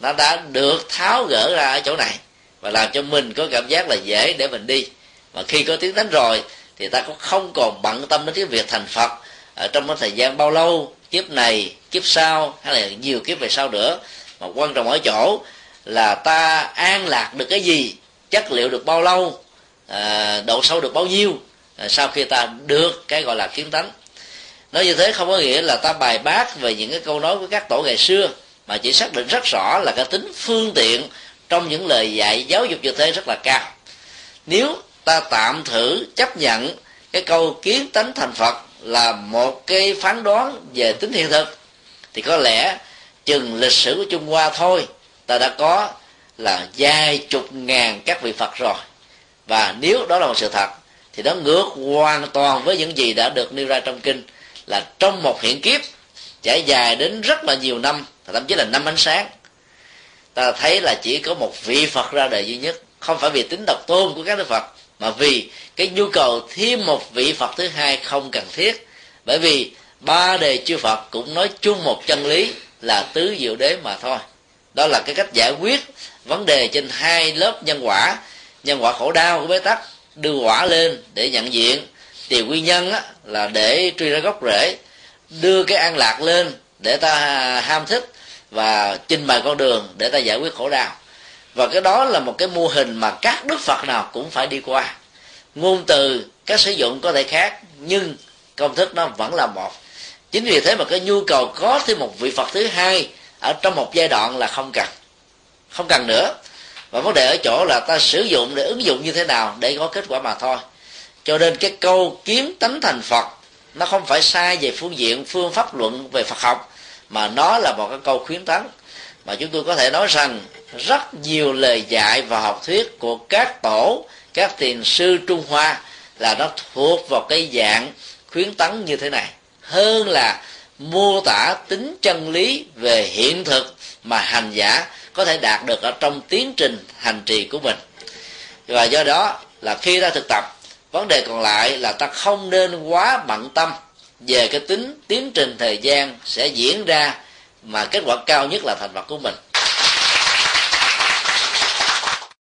nó đã được tháo gỡ ra ở chỗ này và làm cho mình có cảm giác là dễ để mình đi. Mà khi có tiếng đánh rồi, thì ta cũng không còn bận tâm đến cái việc thành phật ở trong cái thời gian bao lâu, kiếp này, kiếp sau, hay là nhiều kiếp về sau nữa mà quan trọng ở chỗ là ta an lạc được cái gì chất liệu được bao lâu à, độ sâu được bao nhiêu à, sau khi ta được cái gọi là kiến tánh. Nói như thế không có nghĩa là ta bài bác về những cái câu nói của các tổ ngày xưa mà chỉ xác định rất rõ là cái tính phương tiện trong những lời dạy giáo dục như thế rất là cao. Nếu ta tạm thử chấp nhận cái câu kiến tánh thành phật là một cái phán đoán về tính hiện thực thì có lẽ chừng lịch sử của trung hoa thôi, ta đã có là vài chục ngàn các vị phật rồi. Và nếu đó là một sự thật, thì nó ngược hoàn toàn với những gì đã được nêu ra trong kinh, là trong một hiện kiếp, trải dài đến rất là nhiều năm thậm chí là năm ánh sáng. Ta thấy là chỉ có một vị phật ra đời duy nhất, không phải vì tính độc tôn của các đức phật, mà vì cái nhu cầu thêm một vị phật thứ hai không cần thiết. Bởi vì ba đề chư phật cũng nói chung một chân lý là tứ diệu đế mà thôi. Đó là cái cách giải quyết vấn đề trên hai lớp nhân quả. Nhân quả khổ đau của bế tắc đưa quả lên để nhận diện. Tìm nguyên nhân á, là để truy ra gốc rễ đưa cái an lạc lên để ta ham thích và trình bày con đường để ta giải quyết khổ đau. Và cái đó là một cái mô hình mà các đức phật nào cũng phải đi qua. Ngôn từ các sử dụng có thể khác nhưng công thức nó vẫn là một chính vì thế mà cái nhu cầu có thêm một vị phật thứ hai ở trong một giai đoạn là không cần. Không cần nữa. Và vấn đề ở chỗ là ta sử dụng để ứng dụng như thế nào để có kết quả mà thôi. Cho nên cái câu kiếm tánh thành phật, nó không phải sai về phương diện, phương pháp luận về phật học, mà nó là một cái câu khuyến tấn. Mà chúng tôi có thể nói rằng rất nhiều lời dạy và học thuyết của các tổ, các tiền sư trung hoa là nó thuộc vào cái dạng khuyến tấn như thế này hơn là mô tả tính chân lý về hiện thực mà hành giả có thể đạt được ở trong tiến trình hành trì của mình. Và do đó là khi ta thực tập, vấn đề còn lại là ta không nên quá bận tâm về cái tính, tiến trình thời gian sẽ diễn ra mà kết quả cao nhất là thành vật của mình.